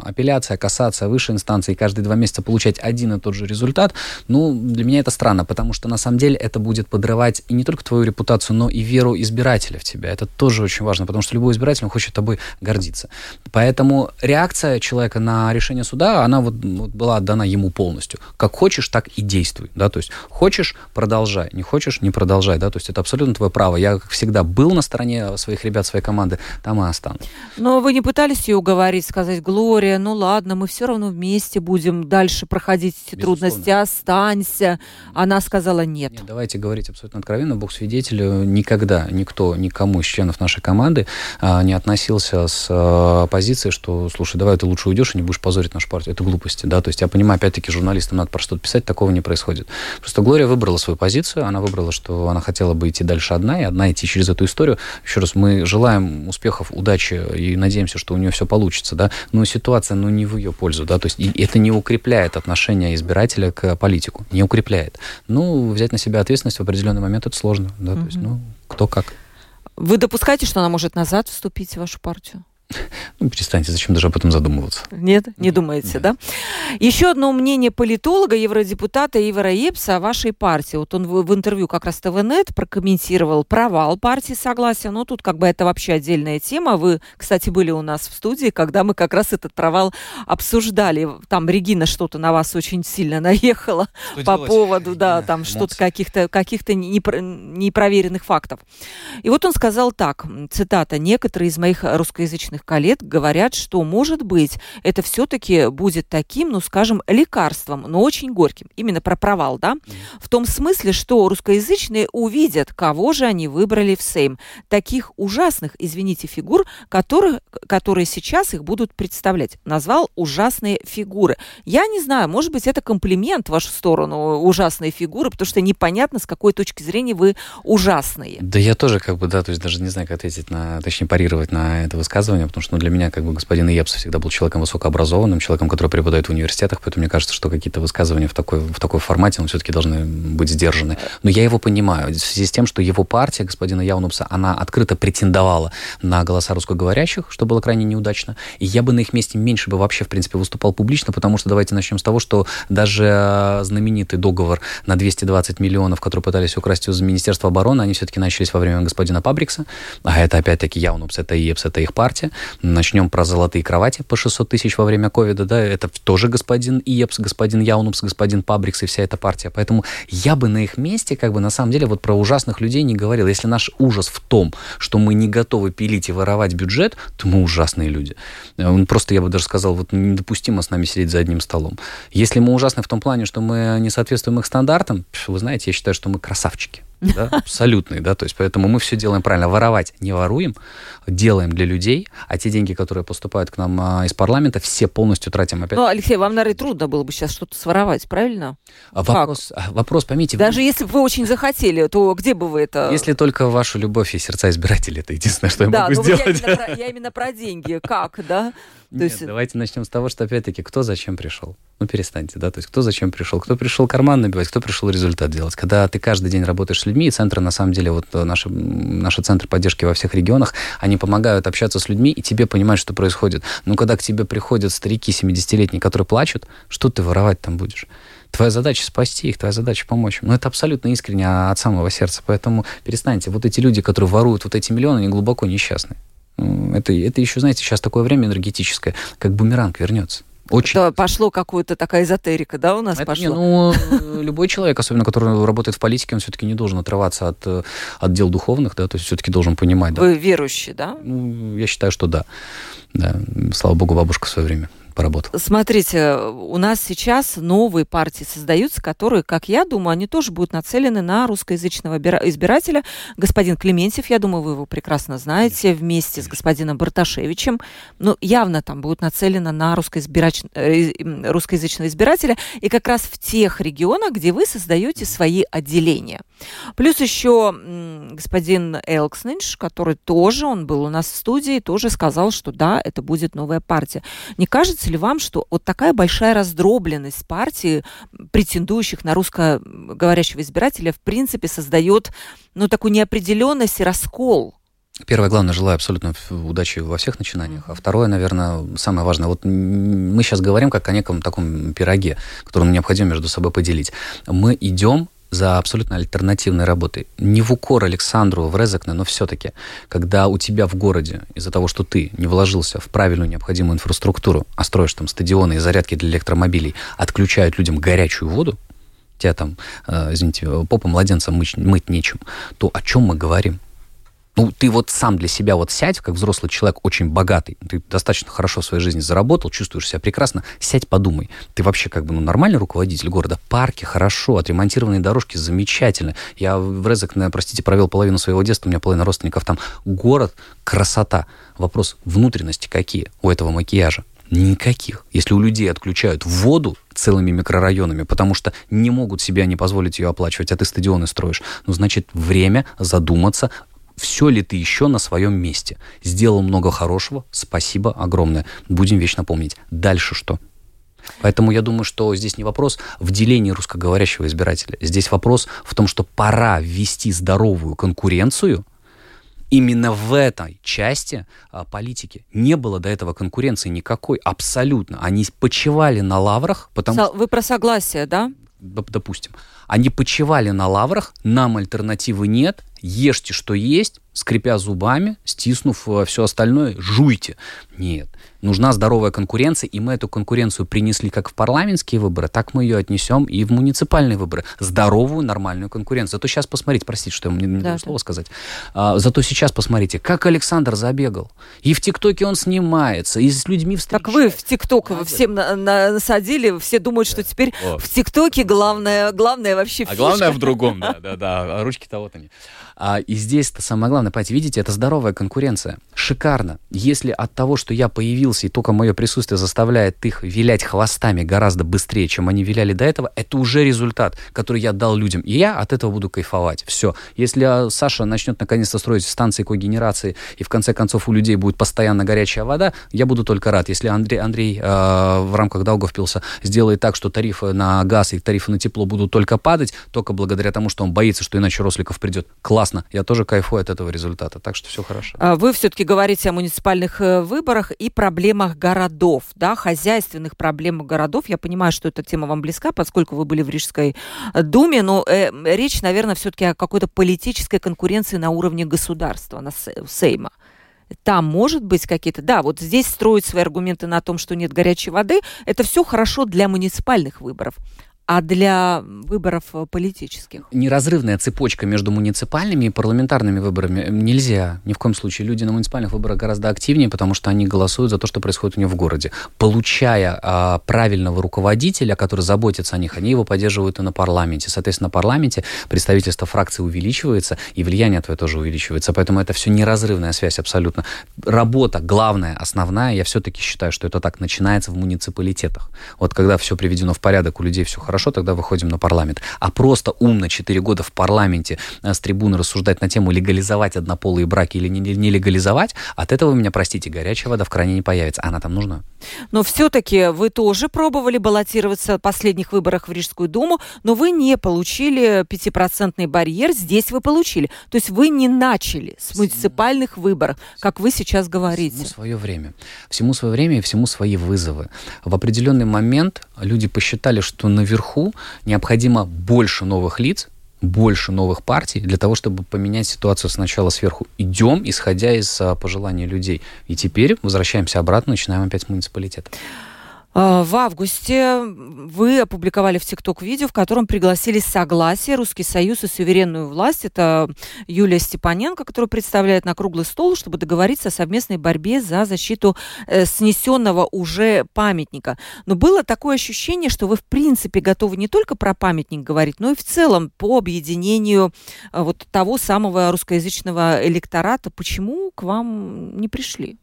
апелляция, кассация, высшей инстанции, и каждые два месяца получать один и тот же результат, ну, для меня это странно, потому что на самом деле это будет подрывать и не только твою репутацию, но и веру избирателя в тебя. Это тоже очень важно, потому что любой избиратель хочет тобой гордиться. Поэтому реакция человека на решение суда, она вот, вот была отдана ему полностью. Как хочешь, так и действуй. Да? То есть хочешь, продолжай, не хочешь, не продолжай, да, то есть это абсолютно твое право. Я, как всегда, был на стороне своих ребят, своей команды, там и останусь. Но вы не пытались ее уговорить, сказать, Глория, ну ладно, мы все равно вместе будем дальше проходить эти Безусловно. трудности, останься. Она сказала нет. нет. Давайте говорить абсолютно откровенно, Бог свидетель, никогда никто, никому из членов нашей команды а, не относился с а, позиции, что, слушай, давай ты лучше уйдешь и не будешь позорить нашу партию. Это глупости, да, то есть я понимаю, опять-таки, журналистам надо про что-то писать, такого не происходит. Просто Глория выбрала свою позицию, она выбрала, что она хотела бы идти дальше одна, и одна идти через эту историю. Еще раз, мы желаем успехов, удачи и надеемся, что у нее все получится, да, но ситуация, ну, не в ее пользу, да, то есть это не укрепляет отношение избирателя к политику, не укрепляет. Ну, взять на себя ответственность в определенный момент это сложно, да, то есть, ну, кто как. Вы допускаете, что она может назад вступить в вашу партию? Ну, перестаньте, зачем даже об этом задумываться? Нет, не думаете, Нет. да? Еще одно мнение политолога, евродепутата Ивара Епса о вашей партии. Вот он в, интервью как раз ТВНет прокомментировал провал партии Согласия. Но тут как бы это вообще отдельная тема. Вы, кстати, были у нас в студии, когда мы как раз этот провал обсуждали. Там Регина что-то на вас очень сильно наехала что по делать? поводу, да, там что-то каких-то каких-то непроверенных фактов. И вот он сказал так, цитата, «Некоторые из моих русскоязычных научных коллег говорят, что, может быть, это все-таки будет таким, ну, скажем, лекарством, но очень горьким. Именно про провал, да? В том смысле, что русскоязычные увидят, кого же они выбрали в Сейм. Таких ужасных, извините, фигур, которых, которые сейчас их будут представлять. Назвал ужасные фигуры. Я не знаю, может быть, это комплимент в вашу сторону, ужасные фигуры, потому что непонятно, с какой точки зрения вы ужасные. Да я тоже как бы, да, то есть даже не знаю, как ответить на, точнее, парировать на это высказывание, потому что ну, для меня как бы господин Иепс всегда был человеком высокообразованным, человеком, который преподает в университетах, поэтому мне кажется, что какие-то высказывания в такой, в такой формате, ну, все-таки должны быть сдержаны. Но я его понимаю, в связи с тем, что его партия, господина Яунупса, она открыто претендовала на голоса русскоговорящих, что было крайне неудачно, и я бы на их месте меньше бы вообще, в принципе, выступал публично, потому что давайте начнем с того, что даже знаменитый договор на 220 миллионов, который пытались украсть из Министерства обороны, они все-таки начались во время господина Пабрикса, а это опять-таки Яунупс, это ИЕПС, это их партия, Начнем про золотые кровати по 600 тысяч во время ковида, да, это тоже господин Иепс, господин Яунупс, господин Пабрикс и вся эта партия. Поэтому я бы на их месте, как бы, на самом деле, вот про ужасных людей не говорил. Если наш ужас в том, что мы не готовы пилить и воровать бюджет, то мы ужасные люди. Он просто, я бы даже сказал, вот недопустимо с нами сидеть за одним столом. Если мы ужасны в том плане, что мы не соответствуем их стандартам, вы знаете, я считаю, что мы красавчики да, абсолютный, да, то есть поэтому мы все делаем правильно. Воровать не воруем, делаем для людей, а те деньги, которые поступают к нам а, из парламента, все полностью тратим опять. Ну, Алексей, вам, наверное, трудно было бы сейчас что-то своровать, правильно? А вопрос, а, вопрос, поймите. Даже вы... если бы вы очень захотели, то где бы вы это... Если только вашу любовь и сердца избирателей, это единственное, что я да, могу ну, сделать. Я именно, про, я именно про деньги. Как, да? Нет, есть... давайте начнем с того, что опять-таки кто зачем пришел. Ну, перестаньте, да, то есть кто зачем пришел, кто пришел карман набивать, кто пришел результат делать. Когда ты каждый день работаешь с людьми, и центры, на самом деле, вот наши, наши центры поддержки во всех регионах, они помогают общаться с людьми, и тебе понимать, что происходит. Но когда к тебе приходят старики 70-летние, которые плачут, что ты воровать там будешь? Твоя задача спасти их, твоя задача помочь им. Но это абсолютно искренне от самого сердца. Поэтому перестаньте. Вот эти люди, которые воруют вот эти миллионы, они глубоко несчастны. Это, это еще, знаете, сейчас такое время энергетическое, как бумеранг вернется. Очень. Это пошло какую-то такая эзотерика, да, у нас это, пошло? Не, ну, любой человек, особенно который работает в политике, он все-таки не должен отрываться от, от дел духовных, да, то есть все-таки должен понимать. Вы да. верующий, да? Ну, я считаю, что да. да. Слава богу, бабушка в свое время поработал. Смотрите, у нас сейчас новые партии создаются, которые, как я думаю, они тоже будут нацелены на русскоязычного избирателя. Господин Клементьев, я думаю, вы его прекрасно знаете, вместе с господином Барташевичем. Ну, явно там будут нацелены на русскоизбирач... Э, русскоязычного избирателя. И как раз в тех регионах, где вы создаете свои отделения. Плюс еще господин Элкснинш, который тоже, он был у нас в студии, тоже сказал, что да, это будет новая партия. Не кажется кажется ли вам, что вот такая большая раздробленность партии, претендующих на русскоговорящего избирателя, в принципе, создает ну, такую неопределенность и раскол? Первое, главное, желаю абсолютно удачи во всех начинаниях. А второе, наверное, самое важное. Вот мы сейчас говорим как о неком таком пироге, который необходимо между собой поделить. Мы идем за абсолютно альтернативной работой. Не в укор Александру в Резекне, но все-таки, когда у тебя в городе из-за того, что ты не вложился в правильную необходимую инфраструктуру, а строишь там стадионы и зарядки для электромобилей, отключают людям горячую воду, тебя там, э, извините, попа младенца мыть, мыть нечем, то о чем мы говорим? Ну, ты вот сам для себя вот сядь, как взрослый человек, очень богатый, ты достаточно хорошо в своей жизни заработал, чувствуешь себя прекрасно, сядь, подумай. Ты вообще как бы ну, нормальный руководитель города? Парки хорошо, отремонтированные дорожки замечательно. Я в Резекне, простите, провел половину своего детства, у меня половина родственников там. Город, красота. Вопрос внутренности какие у этого макияжа? Никаких. Если у людей отключают воду целыми микрорайонами, потому что не могут себе не позволить ее оплачивать, а ты стадионы строишь, ну, значит, время задуматься, все ли ты еще на своем месте. Сделал много хорошего, спасибо огромное. Будем вечно помнить. Дальше что? Поэтому я думаю, что здесь не вопрос в делении русскоговорящего избирателя. Здесь вопрос в том, что пора ввести здоровую конкуренцию именно в этой части а, политики. Не было до этого конкуренции никакой, абсолютно. Они почивали на лаврах, потому Со- Вы про согласие, да? Допустим. Они почивали на лаврах, нам альтернативы нет, ешьте, что есть, скрипя зубами, стиснув э, все остальное, жуйте. Нет. Нужна здоровая конкуренция, и мы эту конкуренцию принесли как в парламентские выборы, так мы ее отнесем и в муниципальные выборы. Здоровую, нормальную конкуренцию. Зато сейчас посмотрите, простите, что я не да, даю слово сказать. А, зато сейчас посмотрите, как Александр забегал. И в ТикТоке он снимается, и с людьми встречается. Так вы в ТикТок да, всем на, на, насадили, все думают, что теперь вот. в ТикТоке главное, главное вообще А главное в другом, да, да, да, а ручки-то вот они. А, и здесь-то самое главное, понимаете, видите, это здоровая конкуренция. Шикарно. Если от того, что я появился, и только мое присутствие заставляет их вилять хвостами гораздо быстрее, чем они виляли до этого, это уже результат, который я дал людям. И я от этого буду кайфовать. Все. Если а, Саша начнет наконец-то строить станции когенерации, и в конце концов у людей будет постоянно горячая вода, я буду только рад. Если Андрей, Андрей э, в рамках Даугавпилса сделает так, что тарифы на газ и тарифы на тепло будут только падать, только благодаря тому, что он боится, что иначе Росликов придет. Класс классно. Я тоже кайфую от этого результата, так что все хорошо. А вы все-таки говорите о муниципальных э, выборах и проблемах городов, да, хозяйственных проблемах городов. Я понимаю, что эта тема вам близка, поскольку вы были в Рижской э, думе, но э, речь, наверное, все-таки о какой-то политической конкуренции на уровне государства, на Сейма там может быть какие-то... Да, вот здесь строить свои аргументы на том, что нет горячей воды, это все хорошо для муниципальных выборов а для выборов э, политических? Неразрывная цепочка между муниципальными и парламентарными выборами нельзя. Ни в коем случае. Люди на муниципальных выборах гораздо активнее, потому что они голосуют за то, что происходит у них в городе. Получая а, правильного руководителя, который заботится о них, они его поддерживают и на парламенте. Соответственно, на парламенте представительство фракции увеличивается, и влияние твое тоже увеличивается. Поэтому это все неразрывная связь абсолютно. Работа главная, основная, я все-таки считаю, что это так начинается в муниципалитетах. Вот когда все приведено в порядок, у людей все хорошо, хорошо, тогда выходим на парламент. А просто умно 4 года в парламенте э, с трибуны рассуждать на тему легализовать однополые браки или не, не легализовать, от этого у меня, простите, горячая вода в кране не появится. Она там нужна. Но все-таки вы тоже пробовали баллотироваться в последних выборах в Рижскую думу, но вы не получили пятипроцентный барьер. Здесь вы получили. То есть вы не начали с муниципальных выборов, как вы сейчас говорите. Всему свое время. Всему свое время и всему свои вызовы. В определенный момент люди посчитали, что наверху необходимо больше новых лиц, больше новых партий для того, чтобы поменять ситуацию сначала сверху. Идем, исходя из а, пожеланий людей. И теперь возвращаемся обратно, начинаем опять с муниципалитета. А, в августе вы опубликовали в ТикТок видео, в котором пригласили согласие Русский Союз и суверенную власть. Это Юлия Степаненко, которая представляет на круглый стол, чтобы договориться о совместной борьбе за защиту э, снесенного уже памятника. Но было такое ощущение, что вы в принципе готовы не только про памятник говорить, но и в целом по объединению э, вот того самого русскоязычного электората. Почему к вам не пришли?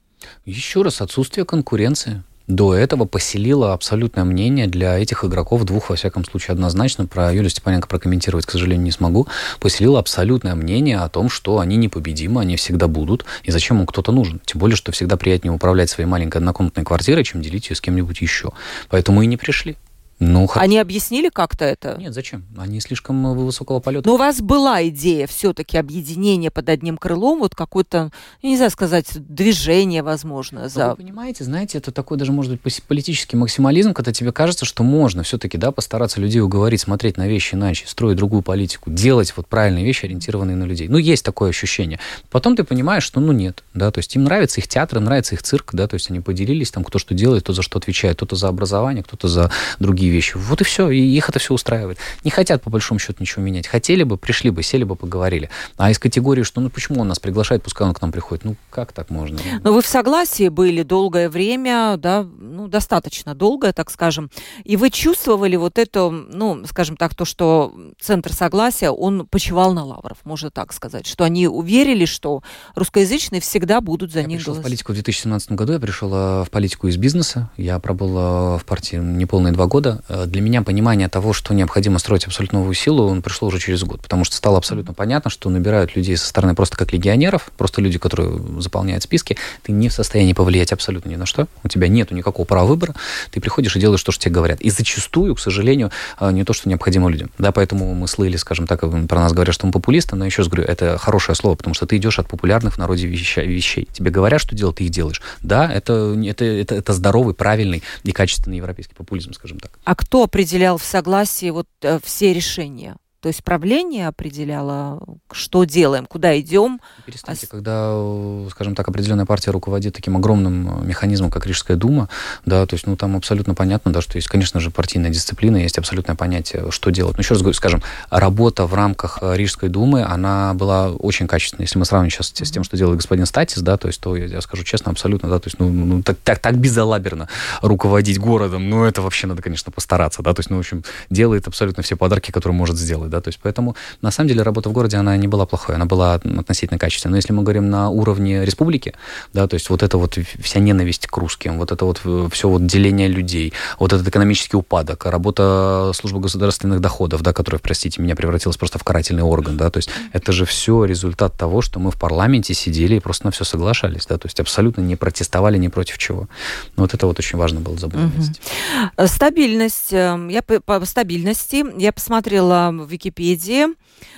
Еще раз, отсутствие конкуренции до этого поселила абсолютное мнение для этих игроков, двух, во всяком случае, однозначно. Про Юлию Степаненко прокомментировать, к сожалению, не смогу. Поселила абсолютное мнение о том, что они непобедимы, они всегда будут, и зачем им кто-то нужен. Тем более, что всегда приятнее управлять своей маленькой однокомнатной квартирой, чем делить ее с кем-нибудь еще. Поэтому и не пришли. Ну, Они объяснили как-то это? Нет, зачем? Они слишком э, высокого полета. Но у вас была идея все-таки объединения под одним крылом, вот какое-то, я не знаю сказать, движение, возможно. За... Вы понимаете, знаете, это такой даже, может быть, политический максимализм, когда тебе кажется, что можно все-таки, да, постараться людей уговорить, смотреть на вещи иначе, строить другую политику, делать вот правильные вещи, ориентированные на людей. Ну, есть такое ощущение. Потом ты понимаешь, что, ну, нет, да, то есть им нравится их театр, им нравится их цирк, да, то есть они поделились, там, кто что делает, кто за что отвечает, кто-то за образование, кто-то за другие вещи. Вот и все, и их это все устраивает. Не хотят, по большому счету, ничего менять. Хотели бы, пришли бы, сели бы, поговорили. А из категории, что ну почему он нас приглашает, пускай он к нам приходит. Ну как так можно? Но вы в согласии были долгое время, да, ну достаточно долгое, так скажем, и вы чувствовали вот это, ну, скажем так, то, что Центр Согласия, он почивал на лавров, можно так сказать, что они уверили, что русскоязычные всегда будут за я них пришел голосовать. в политику в 2017 году, я пришел э, в политику из бизнеса, я пробыл э, в партии неполные два года. Э, для меня понимание того, что необходимо строить абсолютно новую силу, он пришло уже через год, потому что стало абсолютно понятно, что набирают людей со стороны просто как легионеров, просто люди, которые заполняют списки, ты не в состоянии повлиять абсолютно ни на что, у тебя нет никакого права выбора, ты приходишь и делаешь то, что тебе говорят. И зачастую, к сожалению, а, не то, что необходимо людям. Да, поэтому мы слыли, скажем так, про нас говорят, что мы популисты, но еще раз говорю, это хорошее слово, потому что ты идешь от популярных в народе вещей. Тебе говорят, что делать, ты их делаешь. Да, это, это, это, это здоровый, правильный и качественный европейский популизм, скажем так. А кто определял в согласии вот э, все решения? То есть правление определяло, что делаем, куда идем. Перестаньте, а... когда, скажем так, определенная партия руководит таким огромным механизмом, как Рижская дума, да, то есть, ну, там абсолютно понятно, да, что есть, конечно же, партийная дисциплина, есть абсолютное понятие, что делать. Но еще раз говорю, скажем, работа в рамках Рижской думы, она была очень качественной. Если мы сравним сейчас с тем, что делает господин Статис, да, то есть, то, я, я скажу честно, абсолютно, да, то есть, ну, ну, ну так, так, так безалаберно руководить городом, ну, это вообще надо, конечно, постараться, да, то есть, ну, в общем, делает абсолютно все подарки, которые может сделать, да, то есть поэтому на самом деле работа в городе, она не была плохой, она была относительно качественной. Но если мы говорим на уровне республики, да, то есть вот это вот вся ненависть к русским, вот это вот все вот деление людей, вот этот экономический упадок, работа службы государственных доходов, да, которая, простите меня, превратилась просто в карательный орган, да, то есть это же все результат того, что мы в парламенте сидели и просто на все соглашались, да, то есть абсолютно не протестовали ни против чего. Но вот это вот очень важно было забыть. Угу. Стабильность. Эм, я по стабильности я посмотрела в Википедии.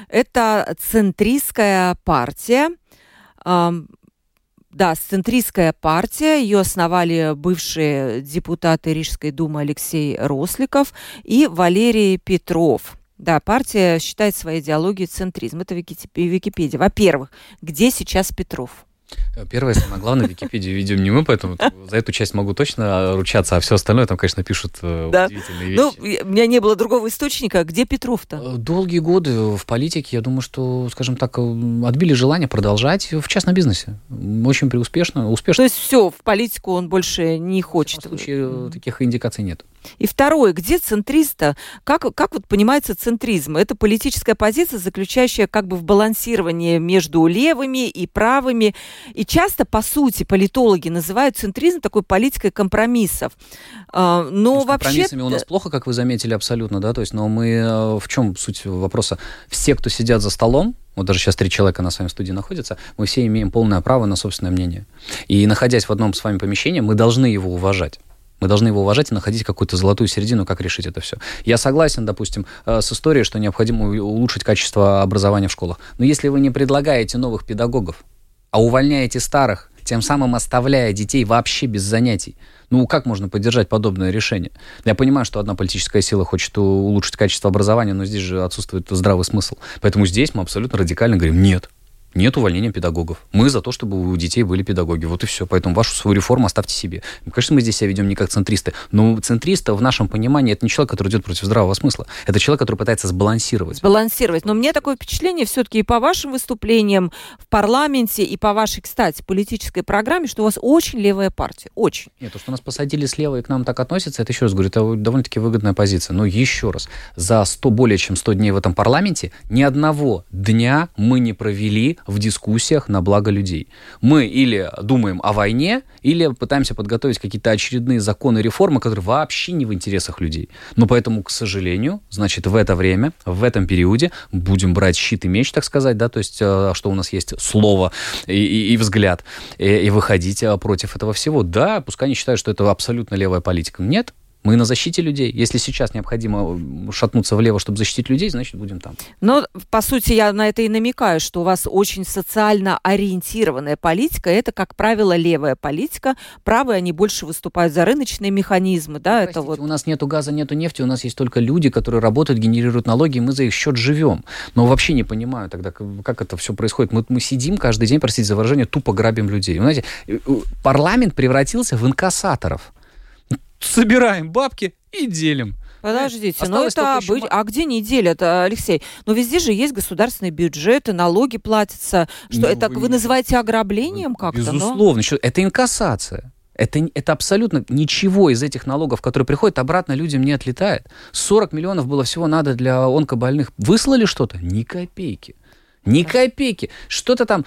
Это центристская партия. Да, центристская партия. Ее основали бывшие депутаты Рижской думы Алексей Росликов и Валерий Петров. Да, партия считает своей идеологией центризм. Это Википедия. Во-первых, где сейчас Петров? Первое, самое главное, Википедию ведем не мы, поэтому за эту часть могу точно ручаться, а все остальное там, конечно, пишут э, да. удивительные ну, вещи. Ну, у меня не было другого источника. Где Петров-то? Э, долгие годы в политике, я думаю, что, скажем так, отбили желание продолжать в частном бизнесе. Очень преуспешно, успешно. То есть все, в политику он больше не хочет? В случае таких индикаций нет. И второе, где центриста? Как, как вот понимается центризм? Это политическая позиция, заключающая как бы в балансировании между левыми и правыми. И часто, по сути, политологи называют центризм такой политикой компромиссов. А, но ну, вообще... у нас плохо, как вы заметили, абсолютно, да, то есть, но мы... Э, в чем суть вопроса? Все, кто сидят за столом, вот даже сейчас три человека на своем студии находятся, мы все имеем полное право на собственное мнение. И находясь в одном с вами помещении, мы должны его уважать. Мы должны его уважать и находить какую-то золотую середину, как решить это все. Я согласен, допустим, э, с историей, что необходимо улучшить качество образования в школах. Но если вы не предлагаете новых педагогов, а увольняете старых, тем самым оставляя детей вообще без занятий, ну, как можно поддержать подобное решение? Я понимаю, что одна политическая сила хочет улучшить качество образования, но здесь же отсутствует здравый смысл. Поэтому здесь мы абсолютно радикально говорим, нет, нет увольнения педагогов. Мы за то, чтобы у детей были педагоги. Вот и все. Поэтому вашу свою реформу оставьте себе. Конечно, мы здесь себя ведем не как центристы. Но центриста в нашем понимании это не человек, который идет против здравого смысла. Это человек, который пытается сбалансировать. Сбалансировать. Но мне такое впечатление все-таки и по вашим выступлениям в парламенте, и по вашей, кстати, политической программе, что у вас очень левая партия. Очень. Нет, то, что нас посадили слева и к нам так относятся, это еще раз говорю, это довольно-таки выгодная позиция. Но еще раз, за 100, более чем 100 дней в этом парламенте ни одного дня мы не провели в дискуссиях на благо людей. Мы или думаем о войне, или пытаемся подготовить какие-то очередные законы, реформы, которые вообще не в интересах людей. Но поэтому, к сожалению, значит, в это время, в этом периоде будем брать щит и меч, так сказать, да, то есть, э, что у нас есть слово и, и, и взгляд, и, и выходить э, против этого всего. Да, пускай они считают, что это абсолютно левая политика. Нет, мы на защите людей. Если сейчас необходимо шатнуться влево, чтобы защитить людей, значит, будем там. Но, по сути, я на это и намекаю, что у вас очень социально ориентированная политика. Это, как правило, левая политика. Правые, они больше выступают за рыночные механизмы. Да, ну, это вот... У нас нету газа, нету нефти, у нас есть только люди, которые работают, генерируют налоги, и мы за их счет живем. Но вообще не понимаю тогда, как это все происходит. Мы, мы сидим каждый день, простите за выражение, тупо грабим людей. Вы знаете, э, э, парламент превратился в инкассаторов собираем бабки и делим. Подождите, ну это быть... Еще... А где не делят, Алексей? Ну везде же есть государственные бюджеты, налоги платятся. Что ну, это вы... вы называете ограблением как-то? Безусловно, но... это инкассация. Это, это абсолютно ничего из этих налогов, которые приходят, обратно людям не отлетает. 40 миллионов было всего надо для онкобольных. Выслали что-то? Ни копейки. Ни копейки. Что-то там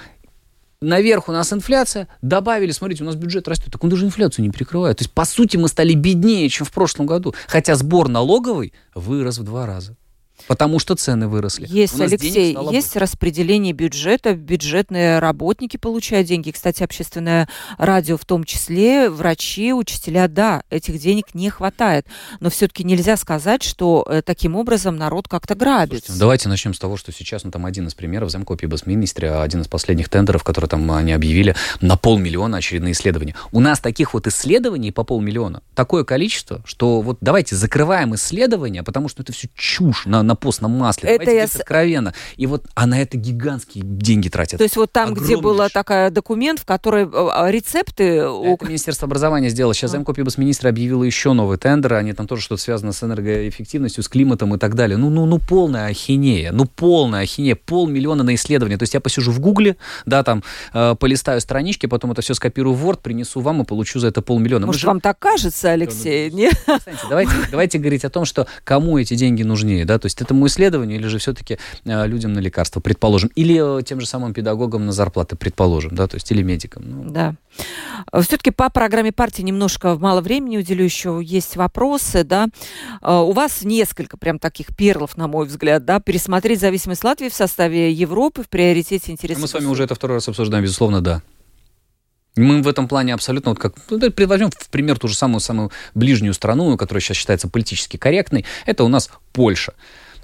наверх у нас инфляция, добавили, смотрите, у нас бюджет растет, так он даже инфляцию не перекрывает. То есть, по сути, мы стали беднее, чем в прошлом году, хотя сбор налоговый вырос в два раза. Потому что цены выросли. Есть, Алексей, есть распределение бюджета, бюджетные работники получают деньги. Кстати, общественное радио в том числе, врачи, учителя, да, этих денег не хватает. Но все-таки нельзя сказать, что э, таким образом народ как-то грабит. Слушайте, ну, давайте начнем с того, что сейчас, ну там один из примеров, замкопии Басминистре, один из последних тендеров, которые там они объявили, на полмиллиона очередные исследования. У нас таких вот исследований по полмиллиона такое количество, что вот давайте закрываем исследования, потому что это все чушь на, на постном масле. Это Давайте я... откровенно. И вот, а на это гигантские деньги тратят. То есть вот там, где был такой документ, в который э, а, рецепты... Это Министерство образования сделало. Сейчас а. замкопибас министра объявила еще новый тендер. Они там тоже что-то связано с энергоэффективностью, с климатом и так далее. Ну, ну, ну, полная ахинея. Ну, полная ахинея. Полмиллиона на исследование. То есть я посижу в Гугле, да, там, э, полистаю странички, потом это все скопирую в Word, принесу вам и получу за это полмиллиона. Может, же... вам так кажется, Алексей? Нет? Давайте, давайте говорить о том, что кому эти деньги нужнее, да, то есть этому исследованию или же все-таки э, людям на лекарства, предположим, или э, тем же самым педагогам на зарплаты, предположим, да, то есть или медикам. Ну. Да. Все-таки по программе партии немножко мало времени уделю еще, есть вопросы, да. Э, у вас несколько прям таких перлов, на мой взгляд, да, пересмотреть зависимость Латвии в составе Европы в приоритете интересов. Мы с вами уже это второй раз обсуждаем, безусловно, да. Мы в этом плане абсолютно, вот как, ну, возьмем в пример ту же самую, самую ближнюю страну, которая сейчас считается политически корректной, это у нас Польша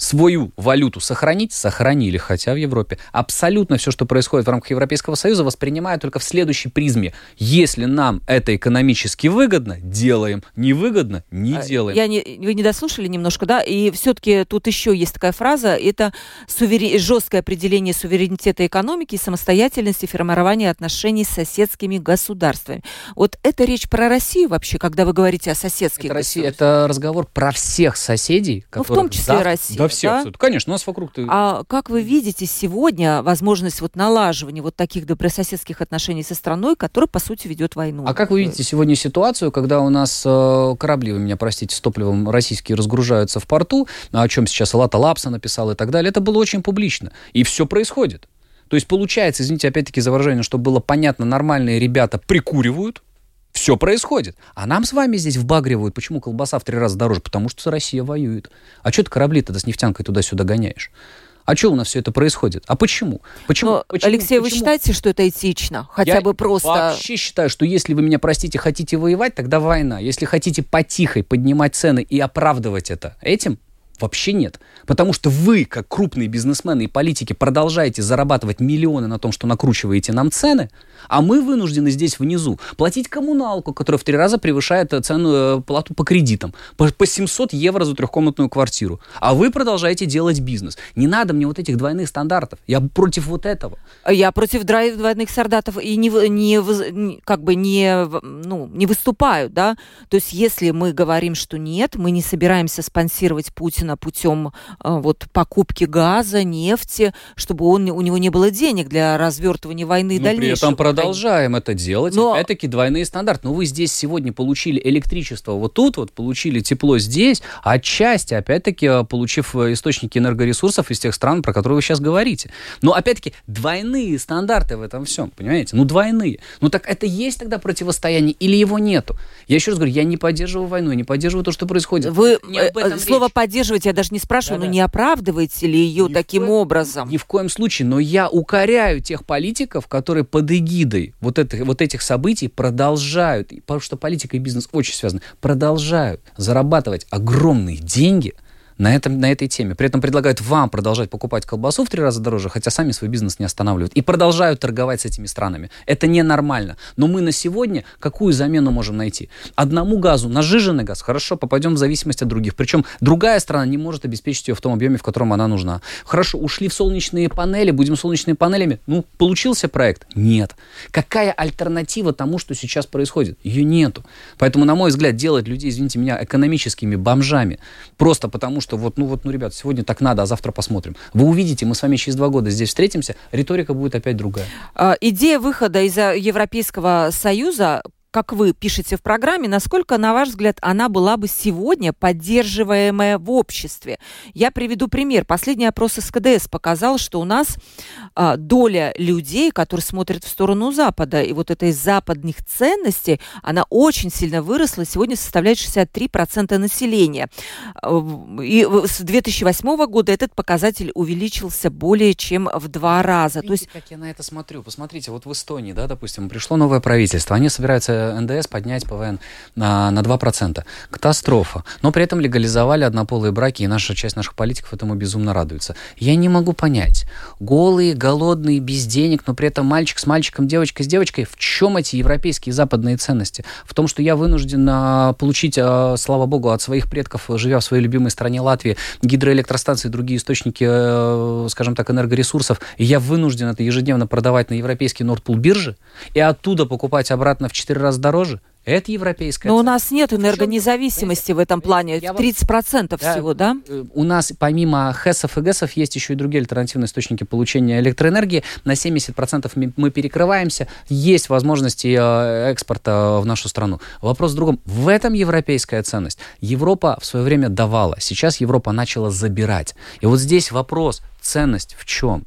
свою валюту сохранить, сохранили, хотя в Европе. Абсолютно все, что происходит в рамках Европейского Союза, воспринимают только в следующей призме. Если нам это экономически выгодно, делаем. Невыгодно, не а, делаем. Я не, вы не дослушали немножко, да? И все-таки тут еще есть такая фраза, это сувери... жесткое определение суверенитета экономики и самостоятельности формирования отношений с соседскими государствами. Вот это речь про Россию вообще, когда вы говорите о соседских это Россия, Это разговор про всех соседей, которые ну, в том числе зав... Россию. Да все да? абсолютно. Конечно, у нас вокруг... А как вы видите сегодня возможность вот налаживания вот таких добрососедских отношений со страной, которая, по сути, ведет войну? А как вы видите сегодня ситуацию, когда у нас э, корабли, вы меня простите, с топливом российские разгружаются в порту, о чем сейчас Лата Лапса написал и так далее, это было очень публично. И все происходит. То есть получается, извините, опять-таки за выражение, чтобы было понятно, нормальные ребята прикуривают, все происходит. А нам с вами здесь вбагривают. Почему колбаса в три раза дороже? Потому что Россия воюет. А что ты корабли тогда с нефтянкой туда-сюда гоняешь? А что у нас все это происходит? А почему? Почему? Но, почему Алексей, почему? вы считаете, что это этично? Хотя Я бы просто... вообще считаю, что если вы меня простите, хотите воевать, тогда война. Если хотите потихой поднимать цены и оправдывать это этим, Вообще нет. Потому что вы, как крупные бизнесмены и политики, продолжаете зарабатывать миллионы на том, что накручиваете нам цены, а мы вынуждены здесь внизу платить коммуналку, которая в три раза превышает э, цену э, плату по кредитам. По, по 700 евро за трехкомнатную квартиру. А вы продолжаете делать бизнес. Не надо мне вот этих двойных стандартов. Я против вот этого. Я против двойных стандартов и не, не, как бы не, ну, не выступаю, да. То есть если мы говорим, что нет, мы не собираемся спонсировать Путина путем э, вот покупки газа, нефти, чтобы он, у него не было денег для развертывания войны и Но дальнейшего. при этом продолжаем это делать. Но... Опять-таки двойные стандарты. Но вы здесь сегодня получили электричество вот тут, вот получили тепло здесь, отчасти, опять-таки, получив источники энергоресурсов из тех стран, про которые вы сейчас говорите. Но опять-таки двойные стандарты в этом всем, понимаете? Ну двойные. Ну так это есть тогда противостояние или его нету? Я еще раз говорю, я не поддерживаю войну, я не поддерживаю то, что происходит. Вы э, слово речь. поддерживать я даже не спрашиваю, да, но да. не оправдываете ли ее ни таким коем, образом? Ни в коем случае, но я укоряю тех политиков, которые под эгидой вот, это, вот этих событий продолжают, потому что политика и бизнес очень связаны, продолжают зарабатывать огромные деньги – на, этом, на этой теме. При этом предлагают вам продолжать покупать колбасу в три раза дороже, хотя сами свой бизнес не останавливают. И продолжают торговать с этими странами. Это ненормально. Но мы на сегодня какую замену можем найти? Одному газу, нажиженный газ, хорошо, попадем в зависимость от других. Причем другая страна не может обеспечить ее в том объеме, в котором она нужна. Хорошо, ушли в солнечные панели, будем солнечными панелями. Ну, получился проект? Нет. Какая альтернатива тому, что сейчас происходит? Ее нету. Поэтому, на мой взгляд, делать людей, извините меня, экономическими бомжами, просто потому что вот, ну вот, ну, ребят, сегодня так надо, а завтра посмотрим. Вы увидите, мы с вами через два года здесь встретимся, риторика будет опять другая. А, идея выхода из Европейского Союза как вы пишете в программе, насколько, на ваш взгляд, она была бы сегодня поддерживаемая в обществе? Я приведу пример. Последний опрос СКДС показал, что у нас а, доля людей, которые смотрят в сторону Запада, и вот этой западных ценностей, она очень сильно выросла, сегодня составляет 63% населения. И с 2008 года этот показатель увеличился более чем в два раза. Видите, То есть... как я на это смотрю? Посмотрите, вот в Эстонии, да, допустим, пришло новое правительство, они собираются НДС поднять ПВН на, на 2%. Катастрофа. Но при этом легализовали однополые браки, и наша часть наших политиков этому безумно радуется. Я не могу понять. Голые, голодные, без денег, но при этом мальчик с мальчиком, девочка с девочкой. В чем эти европейские западные ценности? В том, что я вынужден а, получить, а, слава богу, от своих предков, живя в своей любимой стране Латвии, гидроэлектростанции и другие источники, а, скажем так, энергоресурсов, и я вынужден это ежедневно продавать на европейский Нордпул бирже и оттуда покупать обратно в 4 раза гораздо дороже. Это европейская Но цена. у нас нет энергонезависимости в этом плане. Я 30% да, всего, да? Э, у нас помимо ХЭСов и ГЭСов есть еще и другие альтернативные источники получения электроэнергии. На 70% мы перекрываемся. Есть возможности э, экспорта в нашу страну. Вопрос в другом. В этом европейская ценность. Европа в свое время давала. Сейчас Европа начала забирать. И вот здесь вопрос. Ценность в чем?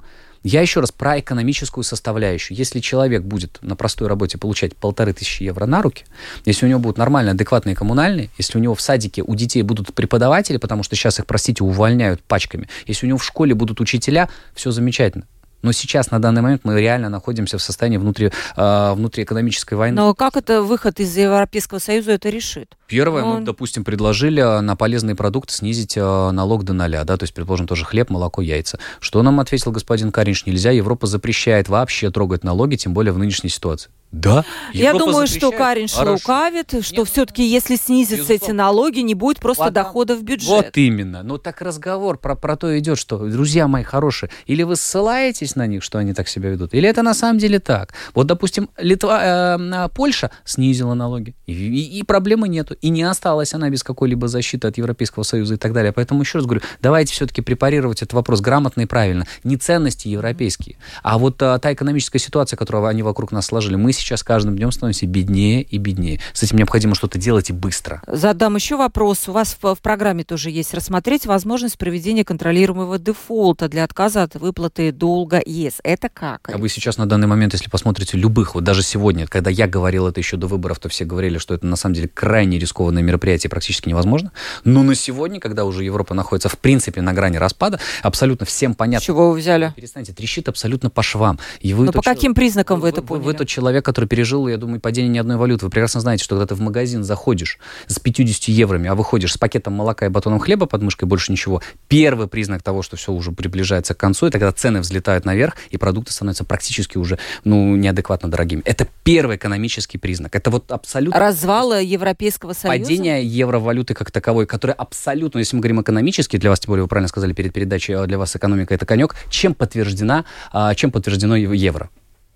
Я еще раз про экономическую составляющую. Если человек будет на простой работе получать полторы тысячи евро на руки, если у него будут нормальные, адекватные коммунальные, если у него в садике у детей будут преподаватели, потому что сейчас их, простите, увольняют пачками, если у него в школе будут учителя, все замечательно. Но сейчас, на данный момент, мы реально находимся в состоянии внутри, э, внутриэкономической войны. Но как это выход из Европейского Союза это решит? Первое, Но... мы, допустим, предложили на полезные продукты снизить э, налог до ноля, да, то есть, предположим, тоже хлеб, молоко, яйца. Что нам ответил господин Каринш? Нельзя, Европа запрещает вообще трогать налоги, тем более в нынешней ситуации. Да. Я думаю, что Карин лукавит, что все-таки, если снизятся эти налоги, не будет просто Ладно. дохода в бюджет. Вот именно. Но так разговор про, про то идет, что, друзья мои хорошие, или вы ссылаетесь на них, что они так себя ведут, или это на самом деле так. Вот, допустим, Литва, э, Польша снизила налоги, и, и, и проблемы нету. И не осталась она без какой-либо защиты от Европейского Союза и так далее. Поэтому еще раз говорю, давайте все-таки препарировать этот вопрос грамотно и правильно. Не ценности европейские, а вот а, та экономическая ситуация, которую они вокруг нас сложили. Мы сейчас каждым днем становимся беднее и беднее. С этим необходимо что-то делать и быстро. Задам еще вопрос. У вас в, в программе тоже есть рассмотреть возможность проведения контролируемого дефолта для отказа от выплаты долга ЕС. Это как? А вы сейчас на данный момент, если посмотрите любых, вот даже сегодня, когда я говорил это еще до выборов, то все говорили, что это на самом деле крайне рискованное мероприятие, практически невозможно. Но на сегодня, когда уже Европа находится в принципе на грани распада, абсолютно всем понятно. чего вы взяли? Перестаньте, трещит абсолютно по швам. И вы Но по каким признакам вы, вы это поняли? Вы, вы тот человек, который пережил, я думаю, падение ни одной валюты. Вы прекрасно знаете, что когда ты в магазин заходишь с 50 евроми, а выходишь с пакетом молока и батоном хлеба под мышкой, больше ничего, первый признак того, что все уже приближается к концу, это когда цены взлетают наверх, и продукты становятся практически уже ну, неадекватно дорогими. Это первый экономический признак. Это вот абсолютно... Развал Европейского Союза? Падение евровалюты как таковой, которая абсолютно, если мы говорим экономически, для вас, тем более вы правильно сказали перед передачей, а для вас экономика это конек, чем подтверждена, а, чем подтверждено евро?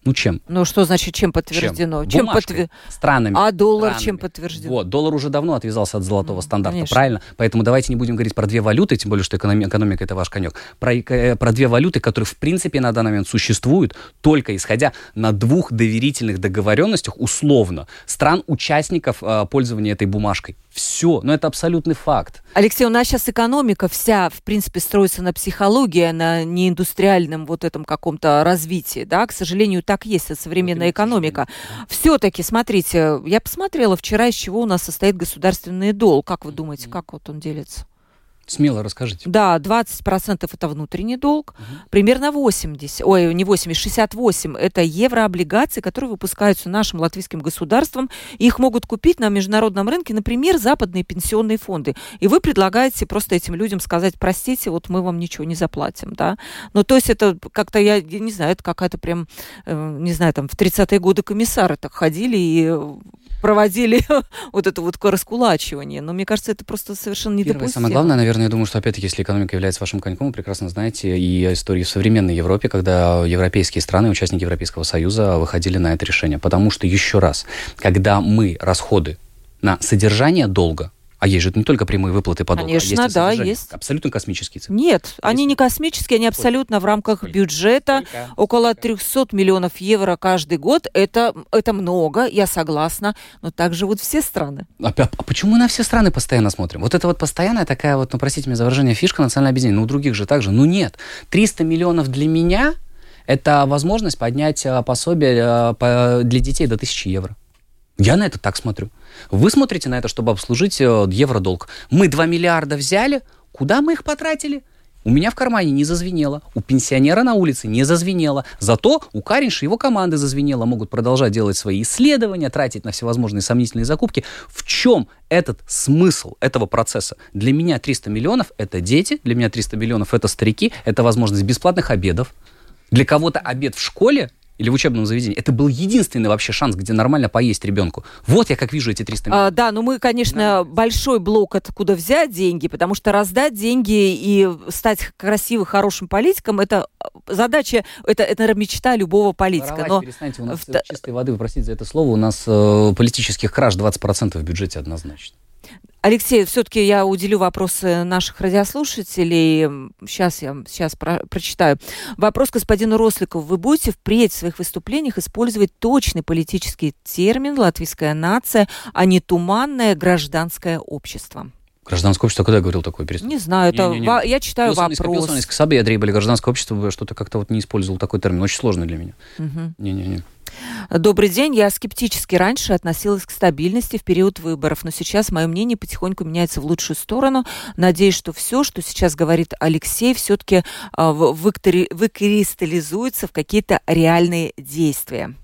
Ну, чем? Ну, что значит, чем подтверждено? Чем, чем подтвер... Странами. А доллар странами. чем подтверждено? Вот, доллар уже давно отвязался от золотого ну, стандарта, конечно. правильно? Поэтому давайте не будем говорить про две валюты, тем более, что экономика, экономика это ваш конек. Про, э, про две валюты, которые, в принципе, на данный момент существуют, только исходя на двух доверительных договоренностях, условно, стран-участников э, пользования этой бумажкой. Все, но это абсолютный факт. Алексей, у нас сейчас экономика вся, в принципе, строится на психологии, на неиндустриальном вот этом каком-то развитии, да, к сожалению, так есть, это современная экономика. Все-таки, смотрите, я посмотрела вчера, из чего у нас состоит государственный долг. Как вы думаете, как вот он делится? Смело расскажите. Да, 20% это внутренний долг, угу. примерно 80, ой, не 80, 68 это еврооблигации, которые выпускаются нашим латвийским государством. Их могут купить на международном рынке, например, западные пенсионные фонды. И вы предлагаете просто этим людям сказать, простите, вот мы вам ничего не заплатим, да. Ну, то есть это как-то, я не знаю, это какая-то прям, э, не знаю, там в 30-е годы комиссары так ходили и проводили вот это вот раскулачивание. Но мне кажется, это просто совершенно недопустимо. Первое, самое главное, наверное, я думаю, что опять-таки, если экономика является вашим коньком, вы прекрасно знаете и истории в современной Европе, когда европейские страны, участники Европейского Союза выходили на это решение. Потому что, еще раз, когда мы расходы на содержание долга а есть же не только прямые выплаты по долгу, Конечно, а есть да, есть. Абсолютно космические цифры. Нет, есть. они не космические, они абсолютно в рамках Сколько? бюджета. Сколько? Около 300 миллионов евро каждый год. Это, это много, я согласна, но так живут все страны. А, а, а почему мы на все страны постоянно смотрим? Вот это вот постоянная такая вот, ну простите меня за выражение, фишка национального объединения. Ну у других же так же. Ну нет. 300 миллионов для меня – это возможность поднять а, пособие а, для детей до 1000 евро. Я на это так смотрю. Вы смотрите на это, чтобы обслужить э, евродолг. Мы 2 миллиарда взяли, куда мы их потратили? У меня в кармане не зазвенело, у пенсионера на улице не зазвенело. Зато у Каринша и его команды зазвенело. Могут продолжать делать свои исследования, тратить на всевозможные сомнительные закупки. В чем этот смысл этого процесса? Для меня 300 миллионов – это дети, для меня 300 миллионов – это старики, это возможность бесплатных обедов. Для кого-то обед в школе или в учебном заведении. Это был единственный вообще шанс, где нормально поесть ребенку. Вот я как вижу эти 300 миллионов. А, да, но мы, конечно, да. большой блок, откуда взять деньги, потому что раздать деньги и стать красивым, хорошим политиком, это задача, это, это мечта любого политика. Воровать, но... перестаньте, у нас в... чистой воды, вы простите за это слово, у нас э, политических краж 20% в бюджете однозначно. Алексей, все-таки я уделю вопросы наших радиослушателей. Сейчас я сейчас про прочитаю. Вопрос господину Росликову. Вы будете впредь в своих выступлениях использовать точный политический термин «латвийская нация», а не туманное гражданское общество? Гражданское общество, когда я говорил такое? Перест... Не знаю, это не, не, не. я читаю Пилсонис, вопрос. Пилсонис, Сабе, были гражданское общество, что-то как-то вот не использовал такой термин. Очень сложный для меня. Не-не-не. Угу. Добрый день. Я скептически раньше относилась к стабильности в период выборов, но сейчас мое мнение потихоньку меняется в лучшую сторону. Надеюсь, что все, что сейчас говорит Алексей, все-таки а, выкристаллизуется в какие-то реальные действия.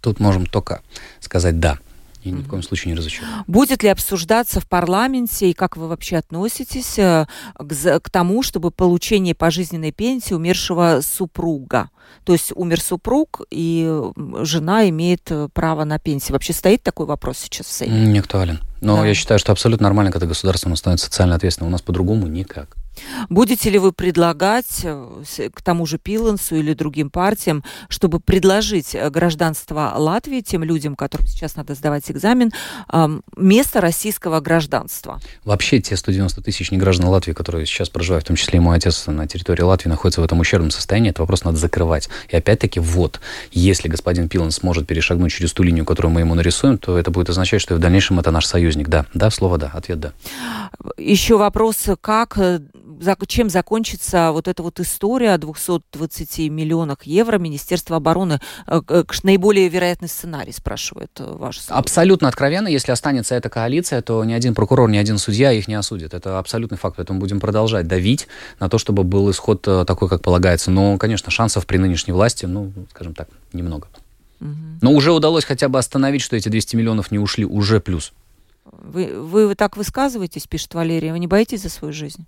Тут можем только сказать «да» и ни в коем случае не разочарован. Будет ли обсуждаться в парламенте и как вы вообще относитесь э, к, к тому, чтобы получение пожизненной пенсии умершего супруга? То есть умер супруг, и жена имеет э, право на пенсию. Вообще стоит такой вопрос сейчас в Сейме? Не актуален. Но да. я считаю, что абсолютно нормально, когда государство становится социально ответственным. У нас по-другому никак. Будете ли вы предлагать э, к тому же Пилансу или другим партиям, чтобы предложить э, гражданство Латвии тем людям, которым сейчас надо сдавать экзамен, место российского гражданства? Вообще те 190 тысяч неграждан Латвии, которые сейчас проживают, в том числе и мой отец на территории Латвии, находятся в этом ущербном состоянии, этот вопрос надо закрывать. И опять-таки, вот, если господин Пиланс сможет перешагнуть через ту линию, которую мы ему нарисуем, то это будет означать, что в дальнейшем это наш союзник. Да, да, слово да, ответ да. Еще вопрос, как э, чем закончится вот эта вот история о 220 миллионах евро Министерства обороны? Э, наиболее вероятный сценарий, спрашивает э, ваш суд. Абсолютно откровенно. Если останется эта коалиция, то ни один прокурор, ни один судья их не осудит. Это абсолютный факт. Поэтому будем продолжать давить на то, чтобы был исход э, такой, как полагается. Но, конечно, шансов при нынешней власти, ну, скажем так, немного. Угу. Но уже удалось хотя бы остановить, что эти 200 миллионов не ушли, уже плюс. Вы, вы, вы так высказываетесь, пишет Валерия, вы не боитесь за свою жизнь?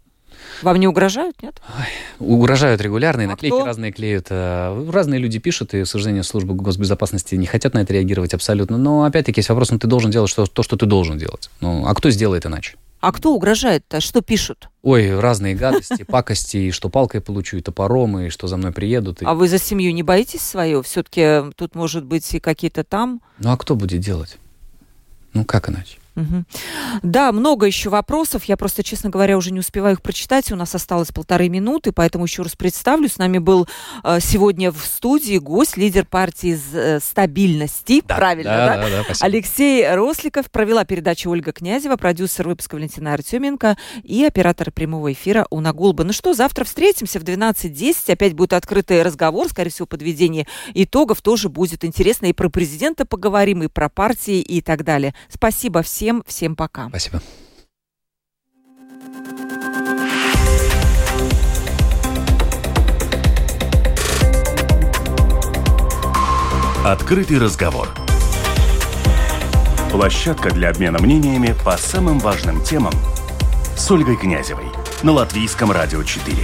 Вам не угрожают, нет? Ой, угрожают регулярно, и а наклейки кто? разные клеют. Э, разные люди пишут, и, к сожалению, службы госбезопасности не хотят на это реагировать абсолютно. Но, опять-таки, есть вопрос, ну, ты должен делать что, то, что ты должен делать. Ну, а кто сделает иначе? А кто угрожает-то? Что пишут? Ой, разные гадости, пакости, и что палкой получу, и топором, и что за мной приедут. И... А вы за семью не боитесь свою? Все-таки тут, может быть, и какие-то там... Ну, а кто будет делать? Ну, как иначе? Угу. Да, много еще вопросов. Я просто, честно говоря, уже не успеваю их прочитать. У нас осталось полторы минуты, поэтому еще раз представлю. С нами был э, сегодня в студии гость, лидер партии э, стабильности. Да, Правильно, да? да? да, да Алексей Росликов. Провела передачу Ольга Князева, продюсер выпуска Валентина Артеменко и оператор прямого эфира Уна Гулба. Ну что, завтра встретимся в 12.10. Опять будет открытый разговор, скорее всего, подведение итогов тоже будет интересно. И про президента поговорим, и про партии, и так далее. Спасибо всем Всем, всем пока. Спасибо. Открытый разговор. Площадка для обмена мнениями по самым важным темам с Ольгой Князевой на Латвийском радио 4.